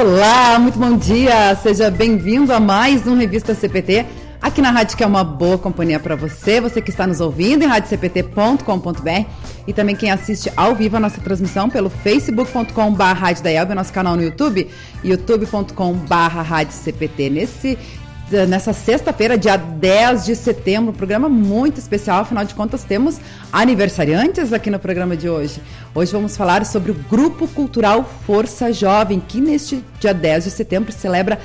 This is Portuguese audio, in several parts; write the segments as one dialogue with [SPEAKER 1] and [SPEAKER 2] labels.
[SPEAKER 1] Olá, muito bom dia. Seja bem-vindo a mais um Revista CPT. Aqui na rádio que é uma boa companhia para você, você que está nos ouvindo em radiocpt.com.br e também quem assiste ao vivo a nossa transmissão pelo facebook.com.br, nosso canal no YouTube, youtube.com.br, Nesse nessa sexta-feira, dia 10 de setembro, um programa muito especial, afinal de contas temos aniversariantes aqui no programa de hoje. Hoje vamos falar sobre o Grupo Cultural Força Jovem, que neste dia 10 de setembro celebra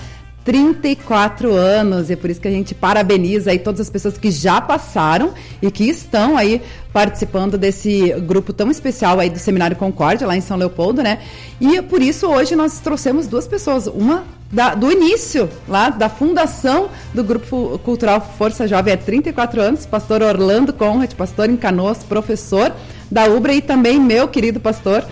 [SPEAKER 1] 34 anos, e é por isso que a gente parabeniza aí todas as pessoas que já passaram e que estão aí participando desse grupo tão especial aí do Seminário Concórdia, lá em São Leopoldo, né? E por isso hoje nós trouxemos duas pessoas, uma da, do início, lá da fundação do Grupo Cultural Força Jovem há 34 anos, pastor Orlando Conrad, pastor em Canoas, professor da UBRA e também meu querido pastor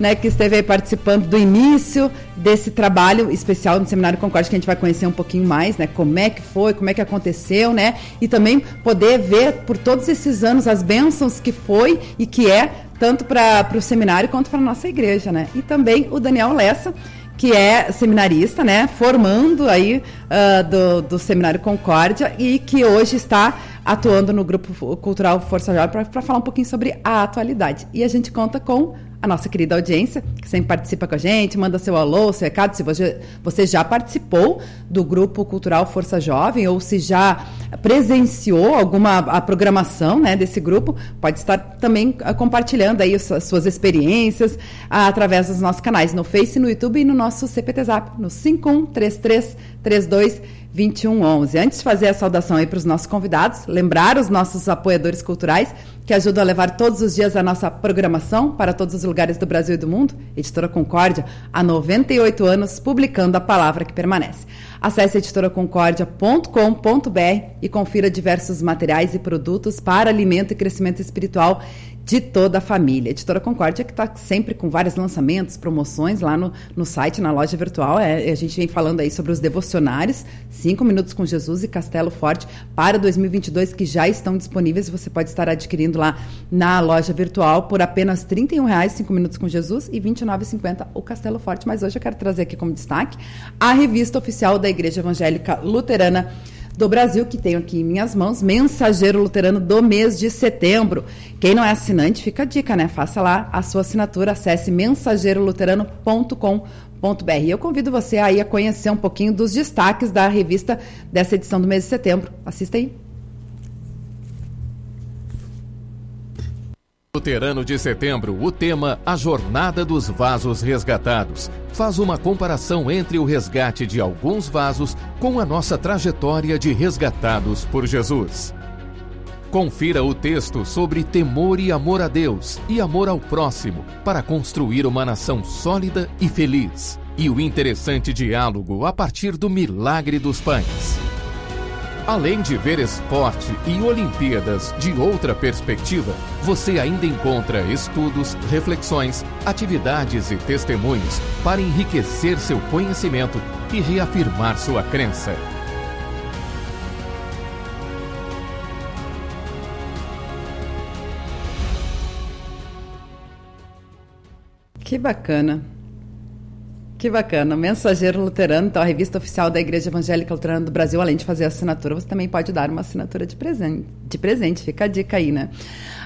[SPEAKER 1] né, que esteve aí participando do início desse trabalho especial no Seminário Concorde, que a gente vai conhecer um pouquinho mais, né, como é que foi, como é que aconteceu, né, e também poder ver por todos esses anos as bênçãos que foi e que é, tanto para o seminário quanto para a nossa igreja, né, e também o Daniel Lessa, que é seminarista, né, formando aí uh, do, do Seminário Concórdia e que hoje está atuando no Grupo Cultural Força Jovem para falar um pouquinho sobre a atualidade. E a gente conta com a nossa querida audiência, que sempre participa com a gente, manda seu alô, seu recado, se você, você já participou do grupo cultural Força Jovem ou se já presenciou alguma a programação né, desse grupo, pode estar também ah, compartilhando aí as suas experiências ah, através dos nossos canais no Face, no YouTube e no nosso CPT Zap, no 513332 2111. Antes de fazer a saudação aí para os nossos convidados, lembrar os nossos apoiadores culturais que ajudam a levar todos os dias a nossa programação para todos os lugares do Brasil e do mundo. Editora Concórdia, há 98 anos, publicando a palavra que permanece. Acesse editoraconcordia.com.br e confira diversos materiais e produtos para alimento e crescimento espiritual de toda a família. Editora Concórdia que está sempre com vários lançamentos, promoções lá no, no site, na loja virtual. É, a gente vem falando aí sobre os devocionários, Cinco Minutos com Jesus e Castelo Forte para 2022, que já estão disponíveis. Você pode estar adquirindo lá na loja virtual por apenas R$ reais, Cinco Minutos com Jesus e R$ 29,50 o Castelo Forte. Mas hoje eu quero trazer aqui como destaque a revista oficial da Igreja Evangélica Luterana do Brasil, que tenho aqui em minhas mãos, Mensageiro Luterano do mês de setembro. Quem não é assinante, fica a dica, né? Faça lá a sua assinatura, acesse mensageiroluterano.com.br. Eu convido você aí a conhecer um pouquinho dos destaques da revista dessa edição do mês de setembro. Assista aí.
[SPEAKER 2] Luterano de setembro, o tema A Jornada dos Vasos Resgatados. Faz uma comparação entre o resgate de alguns vasos com a nossa trajetória de resgatados por Jesus. Confira o texto sobre temor e amor a Deus e amor ao próximo para construir uma nação sólida e feliz. E o interessante diálogo a partir do milagre dos pães. Além de ver esporte e Olimpíadas de outra perspectiva, você ainda encontra estudos, reflexões, atividades e testemunhos para enriquecer seu conhecimento e reafirmar sua crença.
[SPEAKER 1] Que bacana. Que bacana. Mensageiro Luterano, então a revista oficial da Igreja Evangélica Luterana do Brasil, além de fazer assinatura, você também pode dar uma assinatura de presente. De presente, fica a dica aí, né?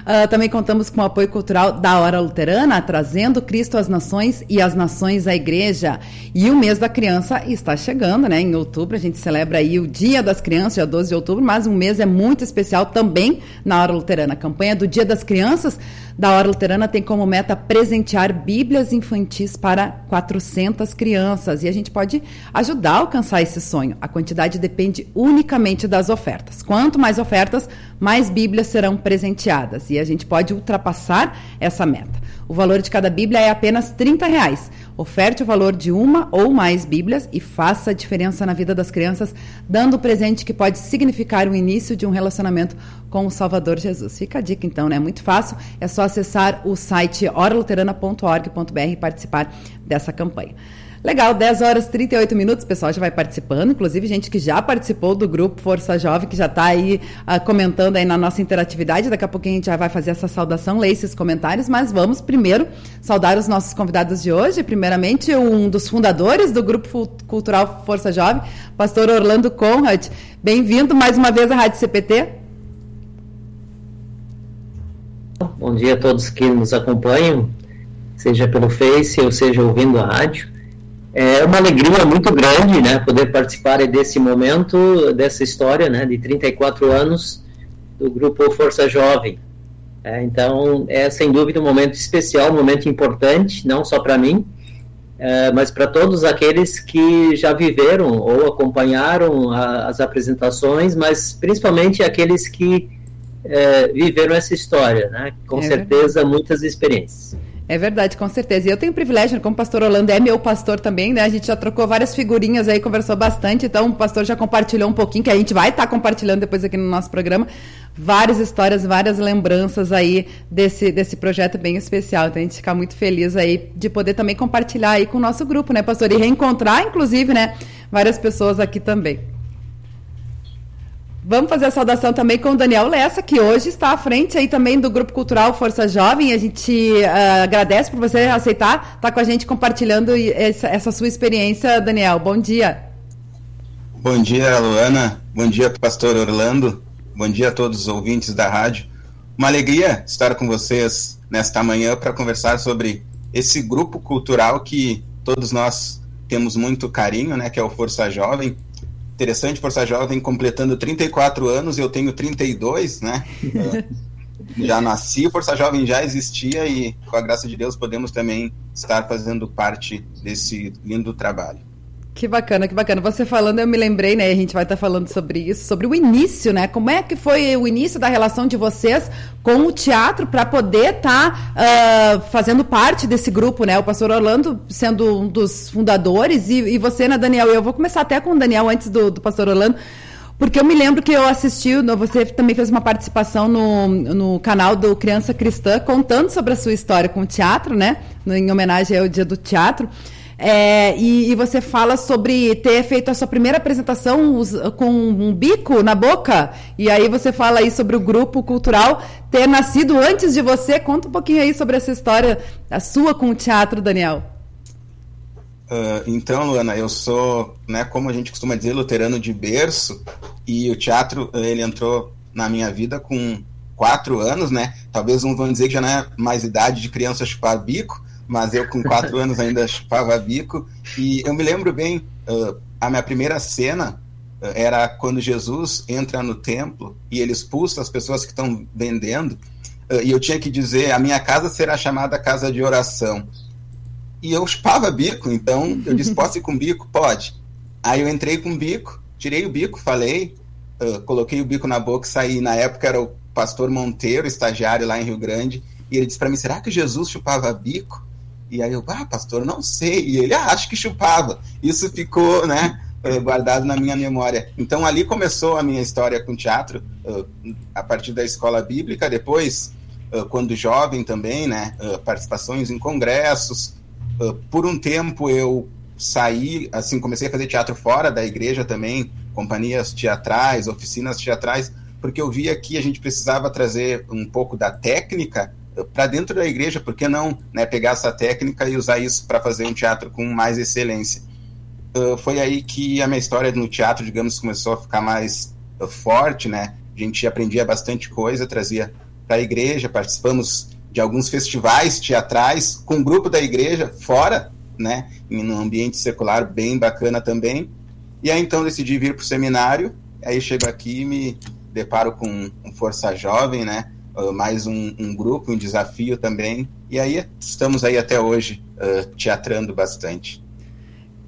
[SPEAKER 1] Uh, também contamos com o apoio cultural da Hora Luterana, trazendo Cristo às nações e as nações à igreja. E o mês da criança está chegando, né? Em outubro a gente celebra aí o Dia das Crianças, dia 12 de outubro, mas um mês é muito especial também na Hora Luterana. A campanha do Dia das Crianças da Hora Luterana tem como meta presentear Bíblias infantis para 400 crianças e a gente pode ajudar a alcançar esse sonho. A quantidade depende unicamente das ofertas. Quanto mais ofertas, mais Bíblias serão presenteadas e a gente pode ultrapassar essa meta. O valor de cada Bíblia é apenas 30 reais. Oferte o valor de uma ou mais Bíblias e faça a diferença na vida das crianças, dando um presente que pode significar o início de um relacionamento com o Salvador Jesus. Fica a dica então, né? Muito fácil, é só acessar o site oraluterana.org.br e participar dessa campanha. Legal, 10 horas e 38 minutos, o pessoal já vai participando, inclusive gente que já participou do grupo Força Jovem, que já está aí uh, comentando aí na nossa interatividade. Daqui a pouquinho a gente já vai fazer essa saudação, ler esses comentários, mas vamos primeiro saudar os nossos convidados de hoje. Primeiramente, um dos fundadores do Grupo Cultural Força Jovem, pastor Orlando Conrad. Bem-vindo mais uma vez à Rádio CPT.
[SPEAKER 3] Bom dia a todos que nos acompanham, seja pelo Face ou seja ouvindo a rádio. É uma alegria muito grande, né, poder participar desse momento, dessa história, né, de 34 anos do grupo Força Jovem. É, então, é sem dúvida um momento especial, um momento importante, não só para mim, é, mas para todos aqueles que já viveram ou acompanharam a, as apresentações, mas principalmente aqueles que é, viveram essa história, né? Com é certeza, muitas experiências.
[SPEAKER 1] É verdade, com certeza. E eu tenho o privilégio, como pastor Orlando é meu pastor também, né? A gente já trocou várias figurinhas aí, conversou bastante, então o pastor já compartilhou um pouquinho, que a gente vai estar tá compartilhando depois aqui no nosso programa, várias histórias, várias lembranças aí desse, desse projeto bem especial. Então a gente fica muito feliz aí de poder também compartilhar aí com o nosso grupo, né, pastor? E reencontrar, inclusive, né, várias pessoas aqui também. Vamos fazer a saudação também com o Daniel Lessa, que hoje está à frente aí também do Grupo Cultural Força Jovem. A gente uh, agradece por você aceitar estar com a gente compartilhando essa, essa, sua experiência, Daniel. Bom dia.
[SPEAKER 4] Bom dia, Luana. Bom dia, pastor Orlando. Bom dia a todos os ouvintes da rádio. Uma alegria estar com vocês nesta manhã para conversar sobre esse grupo cultural que todos nós temos muito carinho, né, que é o Força Jovem interessante, Força Jovem completando 34 anos, eu tenho 32, né? já nasci, Força Jovem já existia e, com a graça de Deus, podemos também estar fazendo parte desse lindo trabalho.
[SPEAKER 1] Que bacana, que bacana. Você falando, eu me lembrei, né? A gente vai estar falando sobre isso, sobre o início, né? Como é que foi o início da relação de vocês com o teatro para poder estar tá, uh, fazendo parte desse grupo, né? O pastor Orlando sendo um dos fundadores e, e você, né, Daniel? Eu vou começar até com o Daniel antes do, do pastor Orlando. Porque eu me lembro que eu assisti, você também fez uma participação no, no canal do Criança Cristã, contando sobre a sua história com o teatro, né? Em homenagem ao Dia do Teatro. É, e, e, você fala sobre ter feito a sua primeira apresentação com um bico na boca. E aí você fala aí sobre o grupo cultural ter nascido antes de você. Conta um pouquinho aí sobre essa história, a sua com o teatro, Daniel.
[SPEAKER 4] Uh, então, Luana, eu sou, né, como a gente costuma dizer, luterano de berço. E o teatro, ele entrou na minha vida com quatro anos, né? Talvez uns vão dizer que já não é mais idade de criança chupar bico, mas eu com quatro anos ainda chupava bico. E eu me lembro bem, uh, a minha primeira cena uh, era quando Jesus entra no templo e ele expulsa as pessoas que estão vendendo. Uh, e eu tinha que dizer: a minha casa será chamada casa de oração. E eu chupava bico, então eu disse: posso ir com bico? Pode. Aí eu entrei com bico, tirei o bico, falei, coloquei o bico na boca e saí. Na época era o pastor Monteiro, estagiário lá em Rio Grande. E ele disse para mim: será que Jesus chupava bico? E aí eu, ah, pastor, não sei. E ele, ah, acho que chupava. Isso ficou, né, eh, guardado na minha memória. Então ali começou a minha história com teatro, eh, a partir da escola bíblica, depois, eh, quando jovem também, né, participações em congressos. Por um tempo eu saí, assim, comecei a fazer teatro fora da igreja também, companhias teatrais, oficinas teatrais, porque eu via que a gente precisava trazer um pouco da técnica para dentro da igreja, por que não né, pegar essa técnica e usar isso para fazer um teatro com mais excelência? Uh, foi aí que a minha história no teatro, digamos, começou a ficar mais uh, forte, né? A gente aprendia bastante coisa, trazia para a igreja, participamos de alguns festivais teatrais com o grupo da igreja fora, né? Em um ambiente secular bem bacana também. E aí então decidi vir para o seminário. Aí chego aqui e me deparo com um Força Jovem, né? Uh, mais um, um, grupo, um desafio também. E aí estamos aí até hoje uh, teatrando bastante.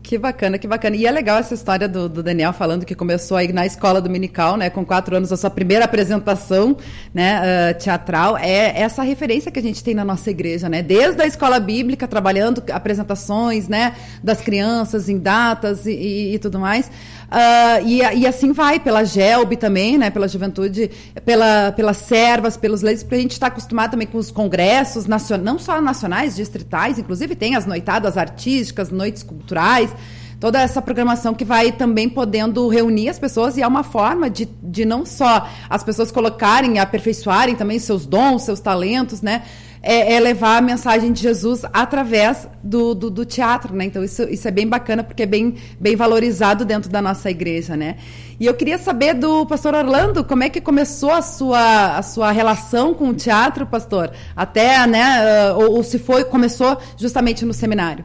[SPEAKER 1] Que bacana, que bacana. E é legal essa história do, do, Daniel falando que começou aí na escola dominical, né, com quatro anos, a sua primeira apresentação, né, uh, teatral. É essa referência que a gente tem na nossa igreja, né, desde a escola bíblica, trabalhando apresentações, né, das crianças em datas e, e, e tudo mais. Uh, e, e, assim vai, pela GELB também, né, pela juventude, pela, pelas servas, pelos leis, porque a gente está acostumado também com os congressos, nacion, não só nacionais, distritais, inclusive tem as noitadas artísticas, noites culturais, toda essa programação que vai também podendo reunir as pessoas e é uma forma de, de não só as pessoas colocarem, aperfeiçoarem também seus dons, seus talentos, né? É, é, levar a mensagem de Jesus através do, do, do, teatro, né? Então isso, isso é bem bacana porque é bem, bem valorizado dentro da nossa igreja, né? E eu queria saber do pastor Orlando como é que começou a sua, a sua relação com o teatro, pastor? Até, né? Uh, ou, ou, se foi, começou justamente no seminário?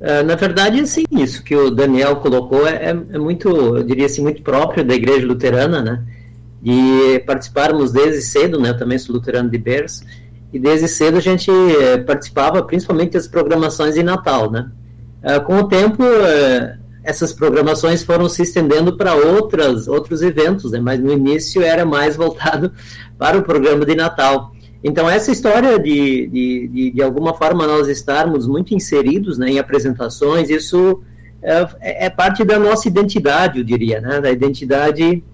[SPEAKER 3] Uh, na verdade, sim, isso que o Daniel colocou é, é, é muito, eu diria assim, muito próprio da igreja luterana, né? De participarmos desde cedo, né? Eu também sou luterano de berço, e desde cedo a gente eh, participava principalmente das programações de Natal, né? Eh, com o tempo, eh, essas programações foram se estendendo para outras outros eventos, né? Mas no início era mais voltado para o programa de Natal. Então essa história de, de, de, de alguma forma nós estarmos muito inseridos né, em apresentações, isso é, é parte da nossa identidade, eu diria, né? Da identidade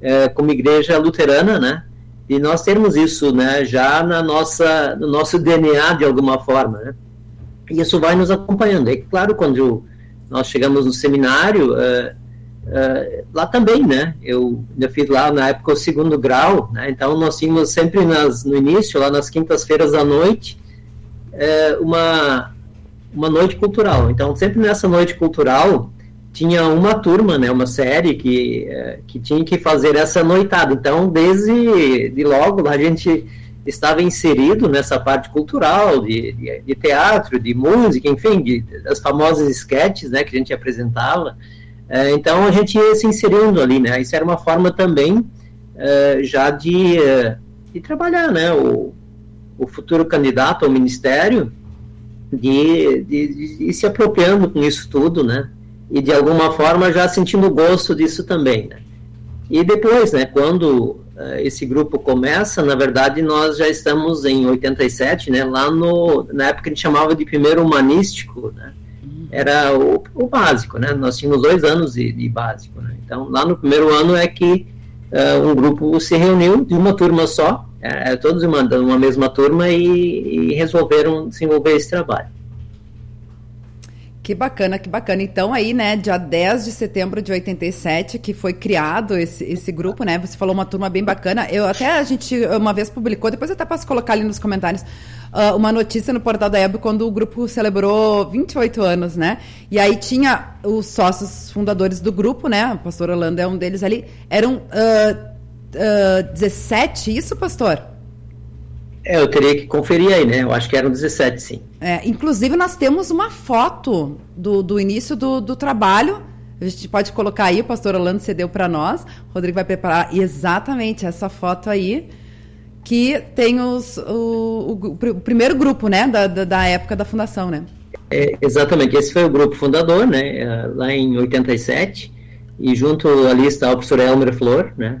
[SPEAKER 3] é, como igreja luterana, né? E nós termos isso, né? Já na nossa, no nosso DNA de alguma forma, né? E isso vai nos acompanhando. É claro, quando nós chegamos no seminário, é, é, lá também, né? Eu, eu fiz lá na época o segundo grau, né? Então nós tínhamos sempre nas, no início, lá nas quintas-feiras à noite, é, uma uma noite cultural. Então sempre nessa noite cultural tinha uma turma, né, uma série que, eh, que tinha que fazer essa noitada. Então, desde de logo a gente estava inserido nessa parte cultural, de, de, de teatro, de música, enfim, de, das famosas sketches, né, que a gente apresentava. É, então, a gente ia se inserindo ali, né, isso era uma forma também é, já de, de trabalhar, né, o, o futuro candidato ao ministério, de, de, de se apropriando com isso tudo, né, e de alguma forma já sentindo gosto disso também, né? E depois, né, quando uh, esse grupo começa, na verdade nós já estamos em 87, né, lá no, na época a gente chamava de primeiro humanístico, né, era o, o básico, né, nós tínhamos dois anos de, de básico, né, então lá no primeiro ano é que uh, um grupo se reuniu de uma turma só, é, todos uma, uma mesma turma e, e resolveram desenvolver esse trabalho.
[SPEAKER 1] Que bacana, que bacana. Então, aí, né, dia 10 de setembro de 87, que foi criado esse, esse grupo, né? Você falou uma turma bem bacana. Eu até a gente uma vez publicou, depois eu até posso colocar ali nos comentários, uh, uma notícia no portal da EB quando o grupo celebrou 28 anos, né? E aí tinha os sócios fundadores do grupo, né? O pastor Holanda é um deles ali. Eram uh, uh, 17, isso, pastor?
[SPEAKER 3] É, eu teria que conferir aí, né? Eu acho que eram 17, sim.
[SPEAKER 1] É, inclusive, nós temos uma foto do, do início do, do trabalho. A gente pode colocar aí, o pastor Orlando cedeu para nós. O Rodrigo vai preparar exatamente essa foto aí, que tem os, o, o, o primeiro grupo, né? Da, da, da, época da fundação, né?
[SPEAKER 3] É, exatamente, esse foi o grupo fundador, né? Lá em 87. E junto ali está o professor Elmer Flor, né?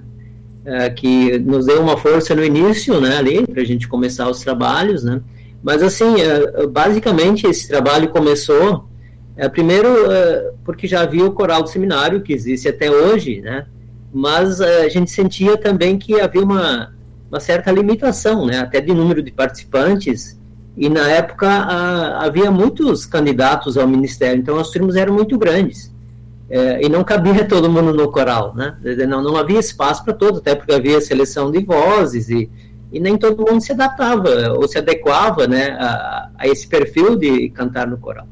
[SPEAKER 3] É, que nos deu uma força no início, né, ali, para a gente começar os trabalhos, né, mas assim, é, basicamente esse trabalho começou, é, primeiro porque já havia o coral do seminário, que existe até hoje, né, mas a gente sentia também que havia uma, uma certa limitação, né, até de número de participantes, e na época a, havia muitos candidatos ao ministério, então as turmas eram muito grandes é, e não cabia todo mundo no coral, né? Não, não havia espaço para todos, até porque havia seleção de vozes e, e nem todo mundo se adaptava ou se adequava, né, a, a esse perfil de cantar no coral.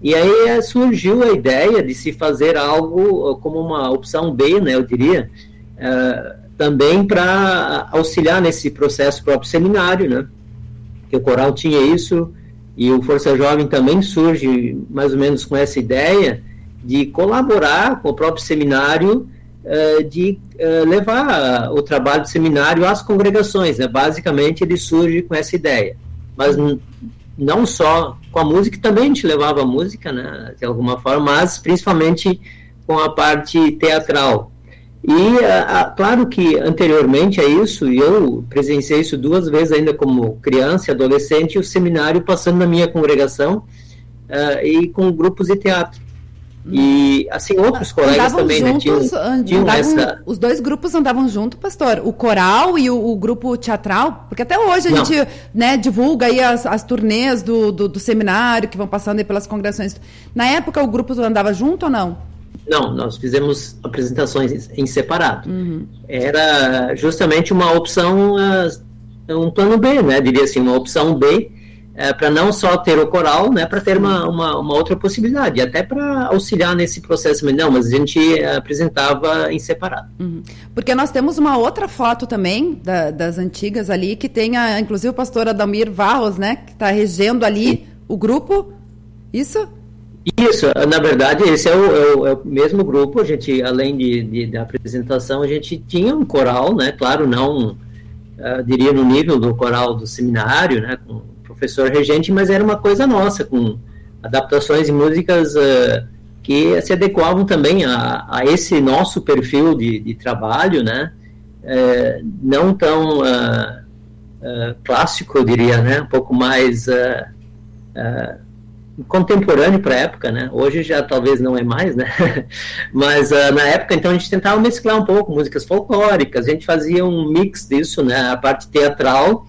[SPEAKER 3] E aí é, surgiu a ideia de se fazer algo como uma opção B, né, eu diria, é, também para auxiliar nesse processo próprio seminário, né? Que o coral tinha isso e o Força Jovem também surge mais ou menos com essa ideia de colaborar com o próprio seminário, uh, de uh, levar o trabalho do seminário às congregações. Né? Basicamente, ele surge com essa ideia. Mas não só com a música, também a gente levava a música, né, de alguma forma, mas principalmente com a parte teatral. E, a, claro que anteriormente a isso, e eu presenciei isso duas vezes ainda como criança e adolescente, o seminário passando na minha congregação uh, e com grupos de teatro. E, assim, outros colegas
[SPEAKER 1] andavam
[SPEAKER 3] também, né,
[SPEAKER 1] juntos,
[SPEAKER 3] tinham, tinham
[SPEAKER 1] andavam-
[SPEAKER 3] essa...
[SPEAKER 1] Os dois grupos andavam junto, pastor? O coral e o, o grupo teatral? Porque até hoje a
[SPEAKER 3] Não.
[SPEAKER 1] gente né, divulga aí as, as turnês do, do, do seminário que vão passando aí pelas congregações. Na época o grupo andava junto ou não?
[SPEAKER 3] Não, nós fizemos apresentações em separado.
[SPEAKER 1] Uhum.
[SPEAKER 3] Era justamente uma opção, ah, um plano B, né? Diria assim, uma opção B, para não só ter o coral, né? Para ter uma, uma, uma outra possibilidade, até para auxiliar nesse processo. Mas não, mas a gente apresentava em separado.
[SPEAKER 1] Uhum. Porque nós temos uma outra foto também da- das antigas ali, que tem a, inclusive o pastor Adalmir Varros, né? Que está regendo ali o grupo. Isso?
[SPEAKER 3] Isso, na verdade, esse é o, é o- é o mesmo grupo. A gente, além de, de- da apresentação, a gente tinha um coral, né? Claro, não ah, diria no nível do coral do seminário, né? Com professor regente, mas era uma coisa nossa, com adaptações e músicas ah, que se adequavam também a, a esse nosso perfil de, de trabalho, né? Eh, não tão ah, clássico, eu diria, né? Um pouco mais contemporâneo para a época, né? Hoje já talvez não é mais, né? Mas ah, na época, então, a gente tentava mesclar um pouco músicas folclóricas, a gente fazia um mix disso, né? A parte teatral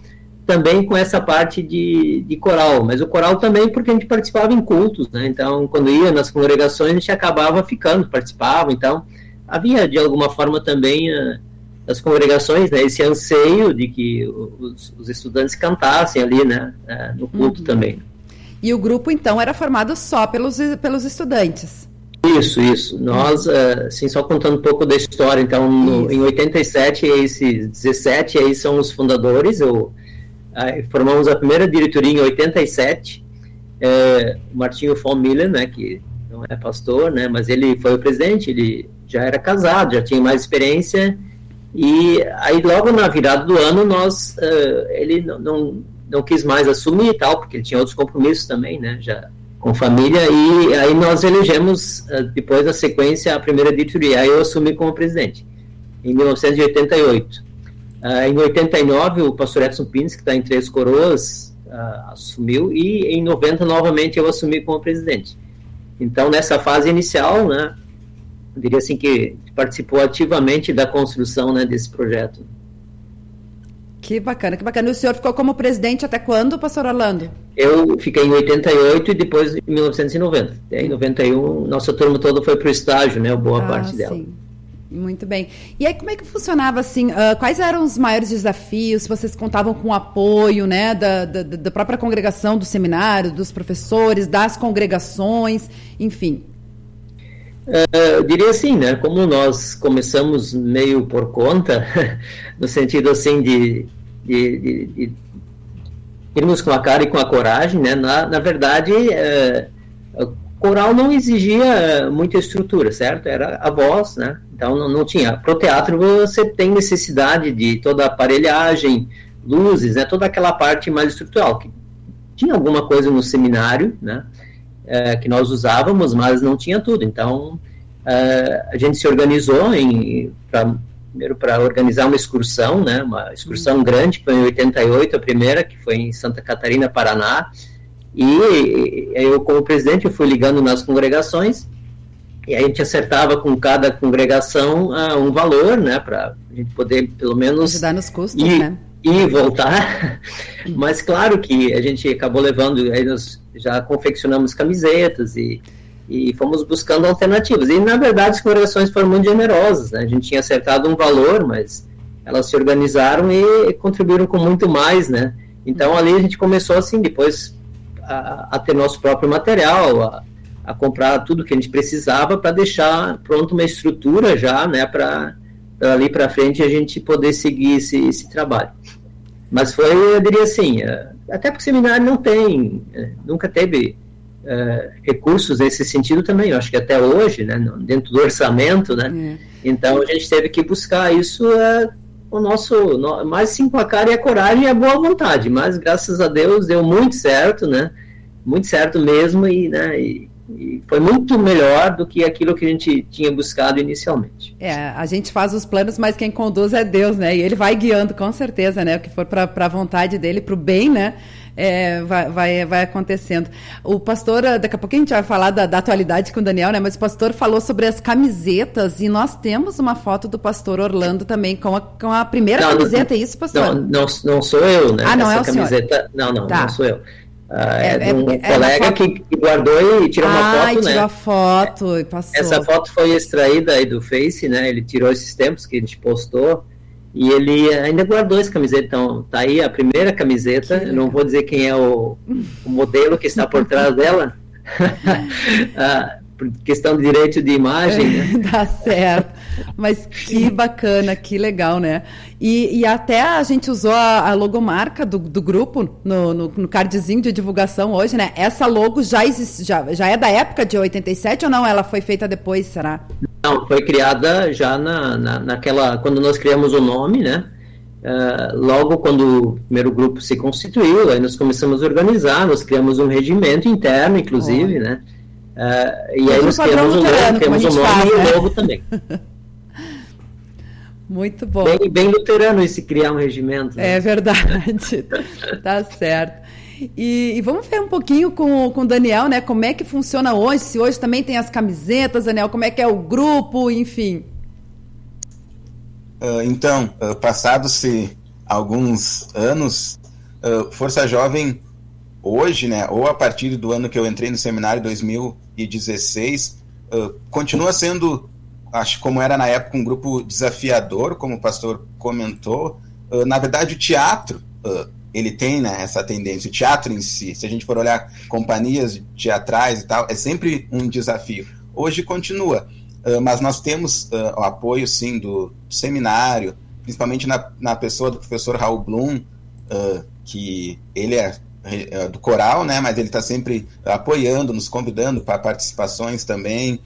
[SPEAKER 3] também com essa parte de, de coral, mas o coral também porque a gente participava em cultos, né? Então, quando ia nas congregações, a gente acabava ficando, participava, então havia de alguma forma também ah, das congregações, né? Esse anseio de que os, os estudantes cantassem ali, né? ah, no culto também.
[SPEAKER 1] E o grupo, então, era formado só pelos, pelos estudantes.
[SPEAKER 3] Isso, isso. Nós, eh, assim, só contando um pouco da história, então, no- em 87, esses 17 aí são os fundadores, eu, formamos a primeira diretoria em 87, eh, o Martinho von Miller, né, que não é pastor, né, mas ele foi o presidente, ele já era casado, já tinha mais experiência, e aí logo na virada do ano, nós, eh, ele não, não, não quis mais assumir e tal, porque ele tinha outros compromissos também, né, já com família, e aí nós elegemos, eh, depois da sequência, a primeira diretoria, aí eu assumi como presidente, em 1988. Ah, em 89, o pastor Edson Pines, que está em Três Coroas, ah, assumiu, e em 90, novamente, eu assumi como presidente. Então, nessa fase inicial, né, eu diria assim que participou ativamente da construção né, desse projeto.
[SPEAKER 1] Que bacana, que bacana. E o senhor ficou como presidente até quando, pastor Orlando?
[SPEAKER 3] Eu fiquei em 88 e depois em 1990. Em 91, nossa turma toda foi para o estágio, né, boa
[SPEAKER 1] Ah,
[SPEAKER 3] parte dela.
[SPEAKER 1] Muito bem. E aí, como é que funcionava assim? ah, quais eram os maiores desafios? Vocês contavam com o apoio, né, da, da, da própria congregação, do seminário, dos professores, das congregações, enfim.
[SPEAKER 3] Eh, eu diria assim, né? Como nós começamos meio por conta, no sentido assim de, de, de- de irmos com a cara e com a coragem, né? Na, na verdade, o coral não exigia muita estrutura, certo? Era a voz, né? Então não, não tinha. Pro teatro você tem necessidade de toda a aparelhagem, luzes, né? Toda aquela parte mais estrutural. Que tinha alguma coisa no seminário, né? eh, que nós usávamos, mas não tinha tudo. Então, eh, a gente se organizou em, pra, primeiro para organizar uma excursão, né, uma excursão grande, que foi em 88, a primeira, que foi em Santa Catarina, Paraná, e eu, como presidente, eu fui ligando nas congregações, e a gente acertava com cada congregação ah, um valor, né, para a gente poder, pelo menos,
[SPEAKER 1] Ajudar nos custos,
[SPEAKER 3] e,
[SPEAKER 1] né?
[SPEAKER 3] e voltar. Mas claro que a gente acabou levando, aí nós já confeccionamos camisetas e, e fomos buscando alternativas. E na verdade as congregações foram muito generosas, né? A gente tinha acertado um valor, mas elas se organizaram e contribuíram com muito mais, né? Então ali a gente começou assim, depois a, a ter nosso próprio material, a, a comprar tudo que a gente precisava para deixar pronto uma estrutura já, né, para ali para frente a gente poder seguir esse, esse trabalho. Mas foi, eu diria assim, eh, até porque o seminário não tem, eh, nunca teve eh, recursos nesse sentido também, eu acho que até hoje, né, dentro do orçamento, né,
[SPEAKER 1] É.
[SPEAKER 3] então a gente teve que buscar isso é, o nosso no, mais a cara e a coragem e a boa vontade, mas graças a Deus deu muito certo, né? Muito certo mesmo e, né, e, e foi muito melhor do que aquilo que a gente tinha buscado inicialmente.
[SPEAKER 1] É, a gente faz os planos, mas quem conduz é Deus, né? E ele vai guiando com certeza, né? O que for para a vontade dele, para o bem, né? É, vai, vai, vai acontecendo. O pastor, daqui a pouco a gente vai falar da, da, atualidade com o Daniel, né? Mas o pastor falou sobre as camisetas e nós temos uma foto do pastor Orlando também com a, com a primeira não, camiseta,
[SPEAKER 3] não,
[SPEAKER 1] é isso, pastor?
[SPEAKER 3] Não, não, não sou eu, né?
[SPEAKER 1] Ah, não Essa
[SPEAKER 3] é o camiseta, senhor. Não, não, tá. não sou eu. Ah, é, é, um é, colega foto... que, guardou e tirou ah, uma foto, né?
[SPEAKER 1] tirou a foto e passou.
[SPEAKER 3] Essa foto foi extraída aí do Face, né? Ele tirou esses tempos que a gente postou e ele ainda guardou essa camiseta. Então, tá aí a primeira camiseta. Eu não vou dizer quem é o, o modelo que está por trás dela. ah, por questão de direito de imagem. Né?
[SPEAKER 1] Dá certo. Mas que bacana, que legal, né? E, e até a gente usou a, a logomarca do, do grupo no, no, no, cardzinho de divulgação hoje, né? Essa logo já, existe, já, já é da época de 87 ou não? Ela foi feita depois, será?
[SPEAKER 3] Não, foi criada já na, na, naquela. Quando nós criamos o nome, né? Uh, logo quando o primeiro grupo se constituiu, aí nós começamos a organizar, nós criamos um regimento interno, inclusive, oh. né? Uh, e aí nós criamos o logo, criamos o nome faz, e o né? logo também.
[SPEAKER 1] Muito bom.
[SPEAKER 3] Bem, bem luterano esse criar um regimento.
[SPEAKER 1] Né? É verdade, tá certo. E, e, vamos ver um pouquinho com, com o Daniel, né? Como é que funciona hoje? Se hoje também tem as camisetas, Daniel, como é que é o grupo, enfim.
[SPEAKER 4] Uh, então, uh, passados-se alguns anos, uh, Força Jovem hoje, né, ou a partir do ano que eu entrei no seminário 2016, continua sendo, acho como era na época, um grupo desafiador, como o pastor comentou. na verdade, o teatro ele tem né, essa tendência. O teatro em si, se a gente for olhar companhias teatrais e tal, é sempre um desafio. Hoje continua, uh, mas nós temos uh, o apoio, sim, do, seminário, principalmente na, na pessoa do professor Raul Blum, uh, que ele é do coral, né, mas ele está sempre apoiando, nos convidando para participações também.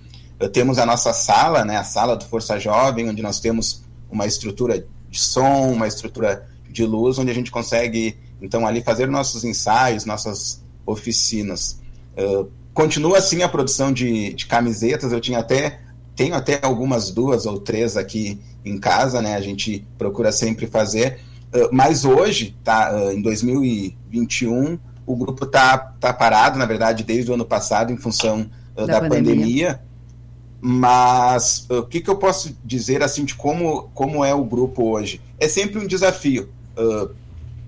[SPEAKER 4] temos a nossa sala, né, a sala do Força Jovem, onde nós temos uma estrutura de som, uma estrutura de luz, onde a gente consegue, então, ali fazer nossos ensaios, nossas oficinas. Uh, continua assim a produção de, de camisetas, eu tinha até, tenho até algumas duas ou três aqui em casa, né, a gente procura sempre fazer, mas hoje, tá, uh, em 2021, o grupo tá, tá parado, na verdade, desde o ano passado, em função da, da, pandemia, pandemia mas o que, que eu posso dizer assim de como, como é o grupo hoje? É sempre um desafio uh,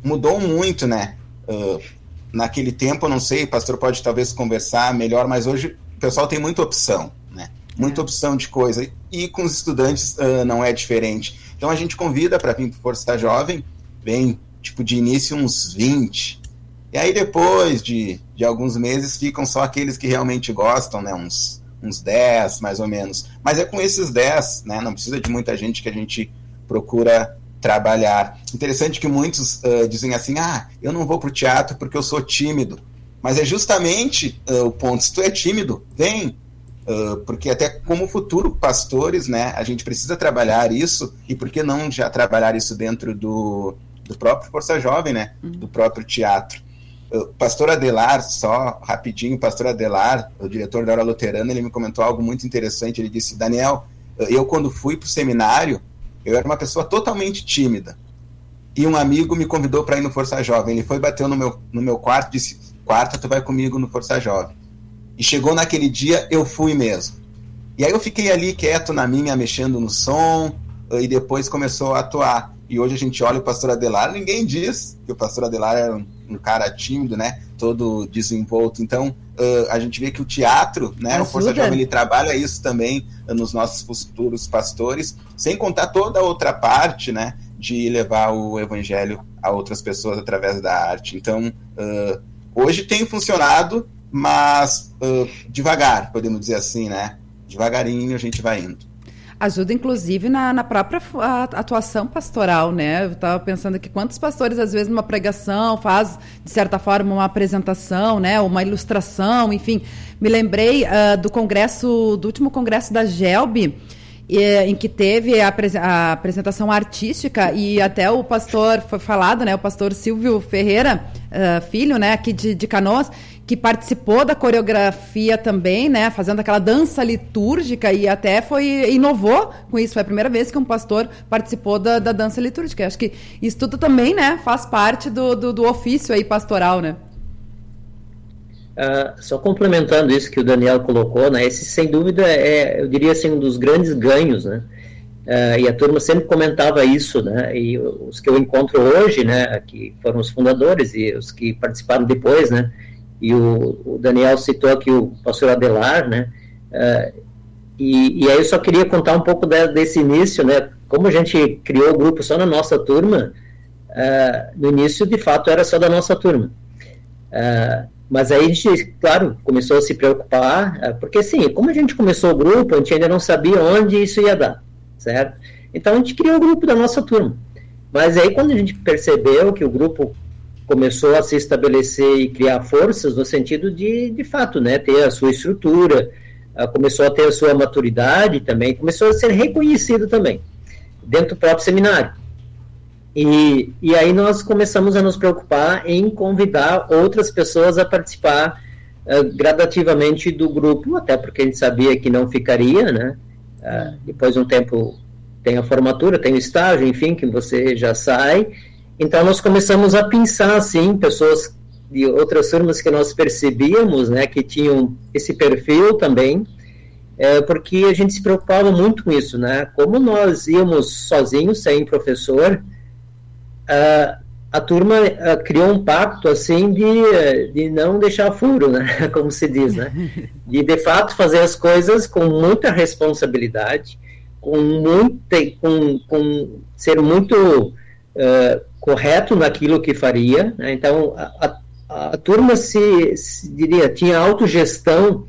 [SPEAKER 4] mudou muito, né? Uh, naquele tempo, eu não sei, o pastor pode talvez conversar melhor, mas hoje o pessoal tem muita opção, né? Muita é. opção de coisa. E com os estudantes uh, não é diferente. Então a gente convida para vir para Força Jovem, vem tipo de início uns 20. E aí depois de, de alguns meses ficam só aqueles que realmente gostam, né? Uns, uns 10 mais ou menos. Mas é com esses 10, né? Não precisa de muita gente que a gente procura trabalhar. Interessante que muitos uh, dizem assim: ah, eu não vou para o teatro porque eu sou tímido. Mas é justamente uh, o ponto: se tu é tímido, vem. Uh, porque até como futuro pastores, né, a gente precisa trabalhar isso, e por que não já trabalhar isso dentro do, do próprio Força Jovem, né, uhum. do próprio teatro. Uh, pastor Adelar, só rapidinho, pastor Adelar, o diretor da Hora Luterana, ele me comentou algo muito interessante, ele disse, Daniel, eu quando fui para o seminário, eu era uma pessoa totalmente tímida. E um amigo me convidou para ir no Força Jovem. Ele foi bateu no meu, no meu quarto e disse: Quarta, tu vai comigo no Força Jovem. E chegou naquele dia, eu fui mesmo. E aí eu fiquei ali quieto na minha, mexendo no som, e depois começou a atuar. E hoje a gente olha o pastor Adelar, ninguém diz que o pastor Adelar era um, um cara tímido, né? Todo desenvolto. Então, uh, a gente vê que o teatro, né? Ajuda. O Força Jovem, ele trabalha isso também uh, nos nossos futuros pastores, sem contar toda a outra parte, né? De levar o evangelho a outras pessoas através da arte. Então, uh, hoje tem funcionado, mas devagar, podemos dizer assim, né? Devagarinho a gente vai indo
[SPEAKER 1] ajuda inclusive na, na própria atuação pastoral, né? Eu estava pensando que quantos pastores às vezes numa pregação faz de certa forma uma apresentação, né? Uma ilustração, enfim. Me lembrei uh, do congresso, do último congresso da Gelb, em que teve a, a, apresentação artística e até o pastor foi falado, né? O pastor Silvio Ferreira, uh, filho, né? Aqui de, de Canoas que participou da coreografia também, né? Fazendo aquela dança litúrgica e até foi inovou com isso. Foi a primeira vez que um pastor participou da, da dança litúrgica. Acho que isso tudo também, né? Faz parte do, do, do ofício aí pastoral, né?
[SPEAKER 3] Uh, só complementando isso que o Daniel colocou, né? Esse sem dúvida é, eu diria assim, um dos grandes ganhos, né? Uh, e a turma sempre comentava isso, né? E os que eu encontro hoje, né? Que foram os fundadores e os que participaram depois, né? E o, o Daniel citou aqui o pastor Adelar, né? Uh, e, e, aí eu só queria contar um pouco de, desse início, né? Como a gente criou o grupo só na nossa turma, uh, no início, de fato, era só da nossa turma. mas aí a gente, claro, começou a se preocupar, porque assim, como a gente começou o grupo, a gente ainda não sabia onde isso ia dar certo? Então a gente criou o grupo da nossa turma. Mas aí quando a gente percebeu que o grupo começou a se estabelecer e criar forças no sentido de, de fato, né, ter a sua estrutura, uh, começou a ter a sua maturidade também, começou a ser reconhecido também dentro do próprio seminário. E, e aí nós começamos a nos preocupar em convidar outras pessoas a participar uh, gradativamente do grupo, até porque a gente sabia que não ficaria, né? Uh, depois de um tempo tem a formatura, tem o estágio, enfim, que você já sai. Então nós começamos a pensar assim, pessoas de outras turmas que nós percebíamos, né, que tinham esse perfil também, é, porque a gente se preocupava muito com isso, né? Como nós íamos sozinhos, sem professor, uh, a turma uh, criou um pacto assim de, de não deixar furo, né? Como se diz, né? De de fato fazer as coisas com muita responsabilidade, com muita, com, com ser muito uh, correto naquilo que faria. Né? Então a, a, a turma se, se, diria tinha autogestão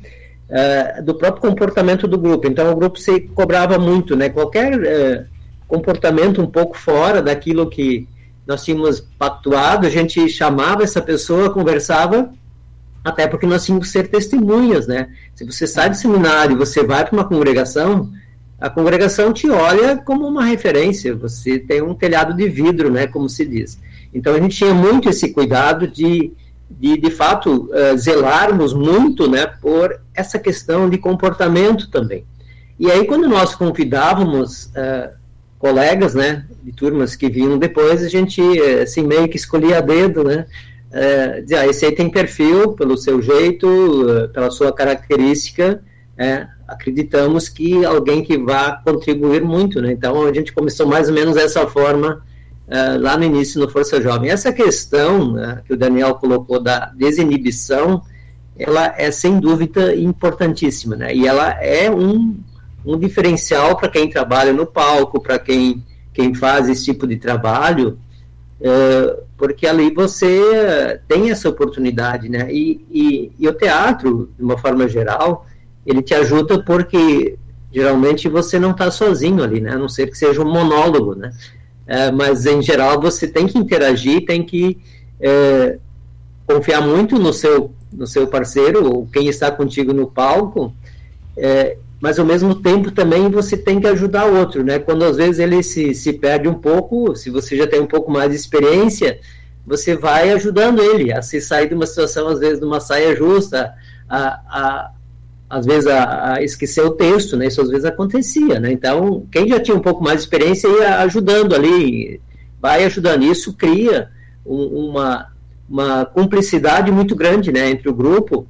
[SPEAKER 3] uh, do próprio comportamento do grupo. Então o grupo se cobrava muito, né? Qualquer comportamento um pouco fora daquilo que nós tínhamos pactuado, a gente chamava essa pessoa, conversava, até porque nós tínhamos que ser testemunhas, né? Se você sai do seminário, você vai para uma congregação, a congregação te olha como uma referência, você tem um telhado de vidro, né, como se diz. Então a gente tinha muito esse cuidado de, de, de fato, uh, zelarmos muito, né, por essa questão de comportamento também. E aí quando nós convidávamos uh, colegas, né, de turmas que vinham depois, a gente, assim, meio que escolhia a dedo, né, é, dizia, ah, esse aí tem perfil, pelo seu jeito, pela sua característica, é, acreditamos que alguém que vá contribuir muito, né, então a gente começou mais ou menos dessa forma, é, lá no início no Força Jovem. Essa questão né, que o Daniel colocou da desinibição, ela é sem dúvida importantíssima, né, e ela é um um diferencial para quem trabalha no palco, para quem, quem faz esse tipo de trabalho, é, porque ali você tem essa oportunidade, né? E, e, e, o teatro, de uma forma geral, ele te ajuda porque geralmente você não está sozinho ali, né? A não ser que seja um monólogo, né? É, mas em geral você tem que interagir, tem que é, confiar muito no seu no seu parceiro ou quem está contigo no palco é, mas ao mesmo tempo também você tem que ajudar o outro, né? Quando às vezes ele se, se perde um pouco, se você já tem um pouco mais de experiência, você vai ajudando ele a se sair de uma situação, às vezes, de uma saia justa, a, a, às vezes a, a, esquecer o texto, né? Isso às vezes acontecia, né? Então, quem já tinha um pouco mais de experiência ia ajudando ali, vai ajudando. Isso cria um, uma, uma cumplicidade muito grande, né? Entre o grupo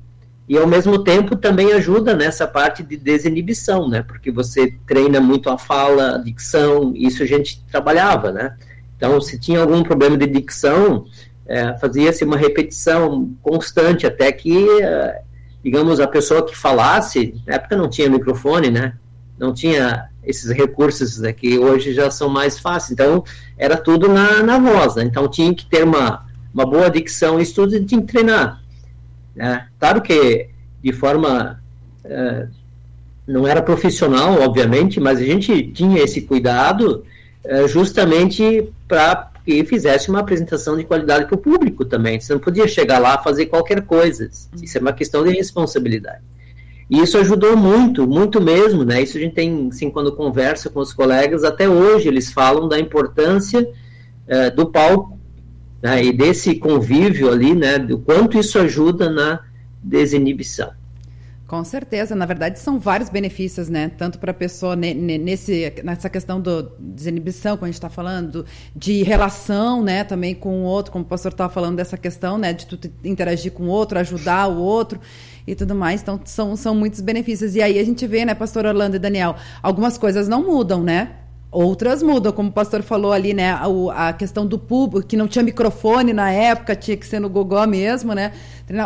[SPEAKER 3] e ao mesmo tempo também ajuda nessa parte de desinibição, né? Porque você treina muito a fala, a dicção, isso a gente trabalhava, né? Então, se tinha algum problema de dicção, é, fazia-se uma repetição constante até que, é, digamos, a pessoa que falasse, na época não tinha microfone, né? Não tinha esses recursos né, que hoje já são mais fáceis. Então, era tudo na, na voz, né? Então, tinha que ter uma, uma boa dicção, isso tudo tinha que treinar. Né? Claro que de forma é, não era profissional, obviamente, mas a gente tinha esse cuidado é, justamente para que fizesse uma apresentação de qualidade para o público também. Você não podia chegar lá fazer qualquer coisa. Isso é uma questão de responsabilidade. E isso ajudou muito, muito mesmo, né? Isso a gente tem, assim, quando conversa com os colegas, até hoje eles falam da importância é, do palco né, e desse convívio ali, né, do quanto isso ajuda na, desinibição.
[SPEAKER 1] Com certeza, na verdade são vários benefícios, né? Tanto para a pessoa nesse, nessa questão do desinibição, como a gente está falando, de relação, né? Também com o outro, como o pastor estava falando dessa questão, né? De tu interagir com o outro, ajudar o outro e tudo mais. Então são, são muitos benefícios. E aí a gente vê, né, pastor Orlando e Daniel, algumas coisas não mudam, né? Outras mudam, como o pastor falou ali, né? A, a, questão do público, que não tinha microfone na época, tinha que ser no Gogó mesmo, né?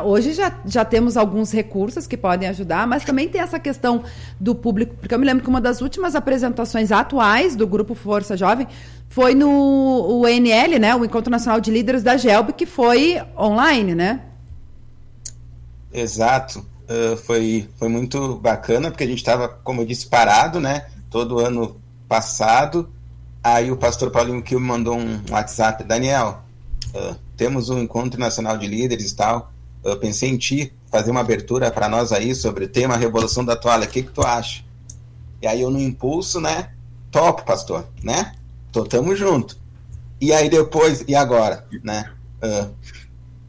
[SPEAKER 1] Hoje já, já temos alguns recursos que podem ajudar, mas também tem essa questão do público, porque eu me lembro que uma das últimas apresentações atuais do Grupo Força Jovem foi no o ENL, né? O Encontro Nacional de Líderes da GELB, que foi online, né?
[SPEAKER 4] Exato. Uh, foi, foi muito bacana, porque a gente estava, como eu disse, parado, né? Todo ano passado. Aí o pastor Paulinho Kiel mandou um WhatsApp, Daniel, uh, temos um encontro nacional de líderes e tal. Eu pensei em ti fazer uma abertura para nós aí sobre o tema Revolução da Toalha. O que, que tu acha? E aí eu no impulso, né? Top, pastor, né? Tô, tamo junto. E aí depois, e agora, né? Uh,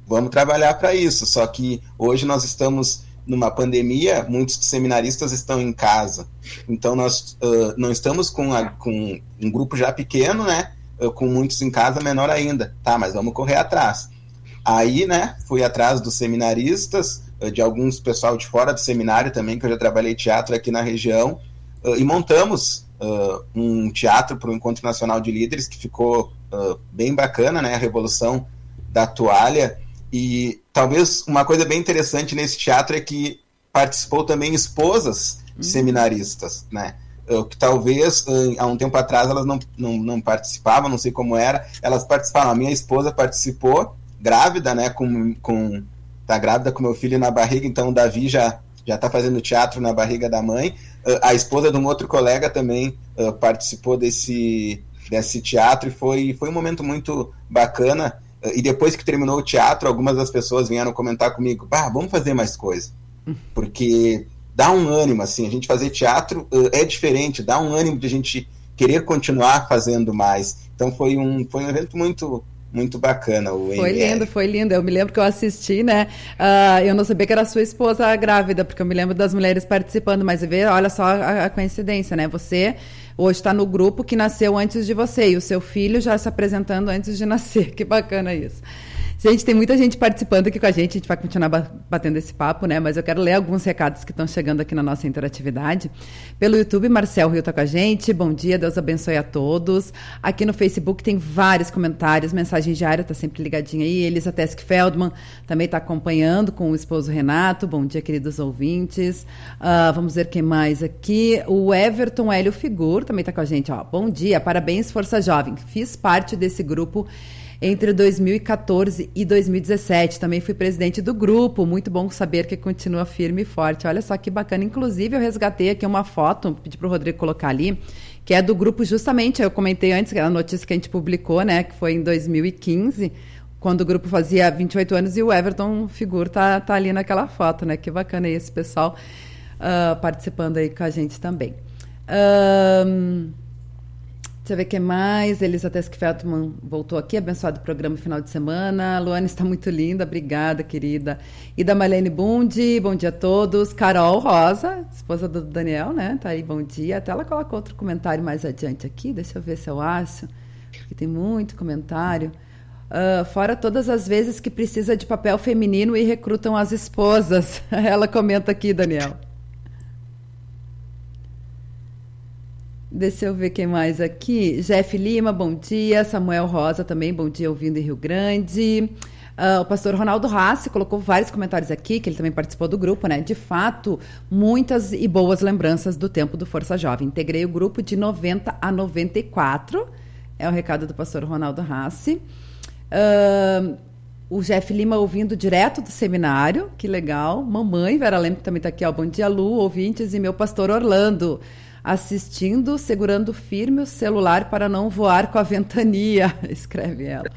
[SPEAKER 4] vamos trabalhar para isso. Só que hoje nós estamos numa pandemia, muitos seminaristas estão em casa. Então, nós uh, não estamos com, a, com, um grupo já pequeno, né? Com muitos em casa, menor ainda. Tá, mas vamos correr atrás. Aí, né, fui atrás dos seminaristas, uh, de alguns pessoal de fora do seminário também, que eu já trabalhei teatro aqui na região, e montamos um teatro para o Encontro Nacional de Líderes, que ficou bem bacana, né? A Revolução da Toalha. E talvez uma coisa bem interessante nesse teatro é que participou também esposas de hum. seminaristas, né? que talvez há um tempo atrás elas não, não, não participavam, não sei como era, elas participaram. A minha esposa participou, grávida, né? Com, com, tá grávida com meu filho na barriga, então o Davi já já está fazendo teatro na barriga da mãe. a esposa de um outro colega também participou desse, desse teatro e foi, foi um momento muito bacana e depois que terminou o teatro, algumas das pessoas vieram comentar comigo: ah, vamos fazer mais coisa. Porque dá um ânimo, assim, a gente fazer teatro uh, é diferente, dá um ânimo de a gente querer continuar fazendo mais. Então foi um, foi um evento muito muito bacana o
[SPEAKER 1] Foi lindo, foi lindo. Eu me lembro que eu assisti, né? Uh, eu não sabia que era sua esposa grávida, porque eu me lembro das mulheres participando, mas vê, olha só a, a coincidência, né? Você hoje está no grupo que nasceu antes de você e o seu filho já se apresentando antes de nascer. Que bacana isso. Gente, tem muita gente participando aqui com a gente, a gente vai continuar batendo esse papo, né? Mas eu quero ler alguns recados que estão chegando aqui na nossa interatividade. Pelo YouTube, Marcel Rio está com a gente. Bom dia, Deus abençoe a todos. Aqui no Facebook tem vários comentários, mensagem diária, está sempre ligadinha aí. Elisa Tesk Feldman também está acompanhando com o esposo Renato. Bom dia, queridos ouvintes. Uh, vamos ver quem mais aqui. O Everton Hélio Figur também está com a gente. Ó. Bom dia, parabéns, Força Jovem. Fiz parte desse grupo entre 2014 e 2017. Também fui presidente do grupo. Muito bom saber que continua firme e forte. Olha só que bacana. Inclusive, eu resgatei aqui uma foto, pedi para o Rodrigo colocar ali, que é do grupo justamente, eu comentei antes, a notícia que a gente publicou, né, que foi em 2015, quando o grupo fazia 28 anos e o Everton Figur tá, tá ali naquela foto, né? Que bacana esse pessoal uh, participando aí com a gente também. Deixa eu ver o que mais. Elisa Tesk Feldman voltou aqui, abençoado programa final de semana. Luana está muito linda, obrigada, querida. E da Marlene Bundi, bom dia a todos. Carol Rosa, esposa do Daniel, né? Tá aí, bom dia. Até ela coloca outro comentário mais adiante aqui, deixa eu ver se eu acho. Aqui tem muito comentário. Uh, fora todas as vezes que precisa de papel feminino e recrutam as esposas. Ela comenta aqui, Daniel. Deixa eu ver quem mais aqui. Jeff Lima, bom dia. Samuel Rosa também, bom dia, ouvindo em Rio Grande. Uh, o pastor Ronaldo Rassi colocou vários comentários aqui, que ele também participou do grupo, né? De fato, muitas e boas lembranças do tempo do Força Jovem. Integrei o grupo de 90 a 94. É o recado do pastor Ronaldo Rassi. Uh, o Jeff Lima ouvindo direto do seminário, que legal. Mamãe, Vera que também está aqui, ó. Bom dia, Lu, ouvintes, e meu pastor Orlando assistindo, segurando firme o celular para não voar com a ventania, escreve ela.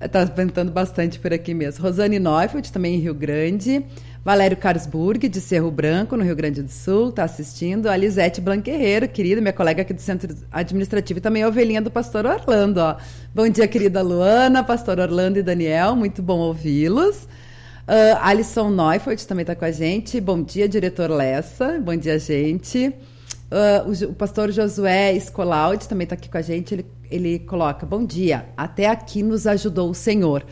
[SPEAKER 1] Está ventando bastante por aqui mesmo. Rosane Neufeld, também em Rio Grande. Valério Carsburg, de Cerro Branco, no Rio Grande do Sul, está assistindo. A Lisete Blanquerreiro, querida, minha colega aqui do Centro Administrativo, e também a ovelhinha do Pastor Orlando. Ó. Bom dia, querida Luana, Pastor Orlando e Daniel, muito bom ouvi-los. Uh, Alisson Neufeld também está com a gente. Bom dia, diretor Lessa. Bom dia, gente. Uh, o, o, pastor Josué Escolaud também está aqui com a gente. Ele, ele coloca: Bom dia, até aqui nos ajudou o Senhor.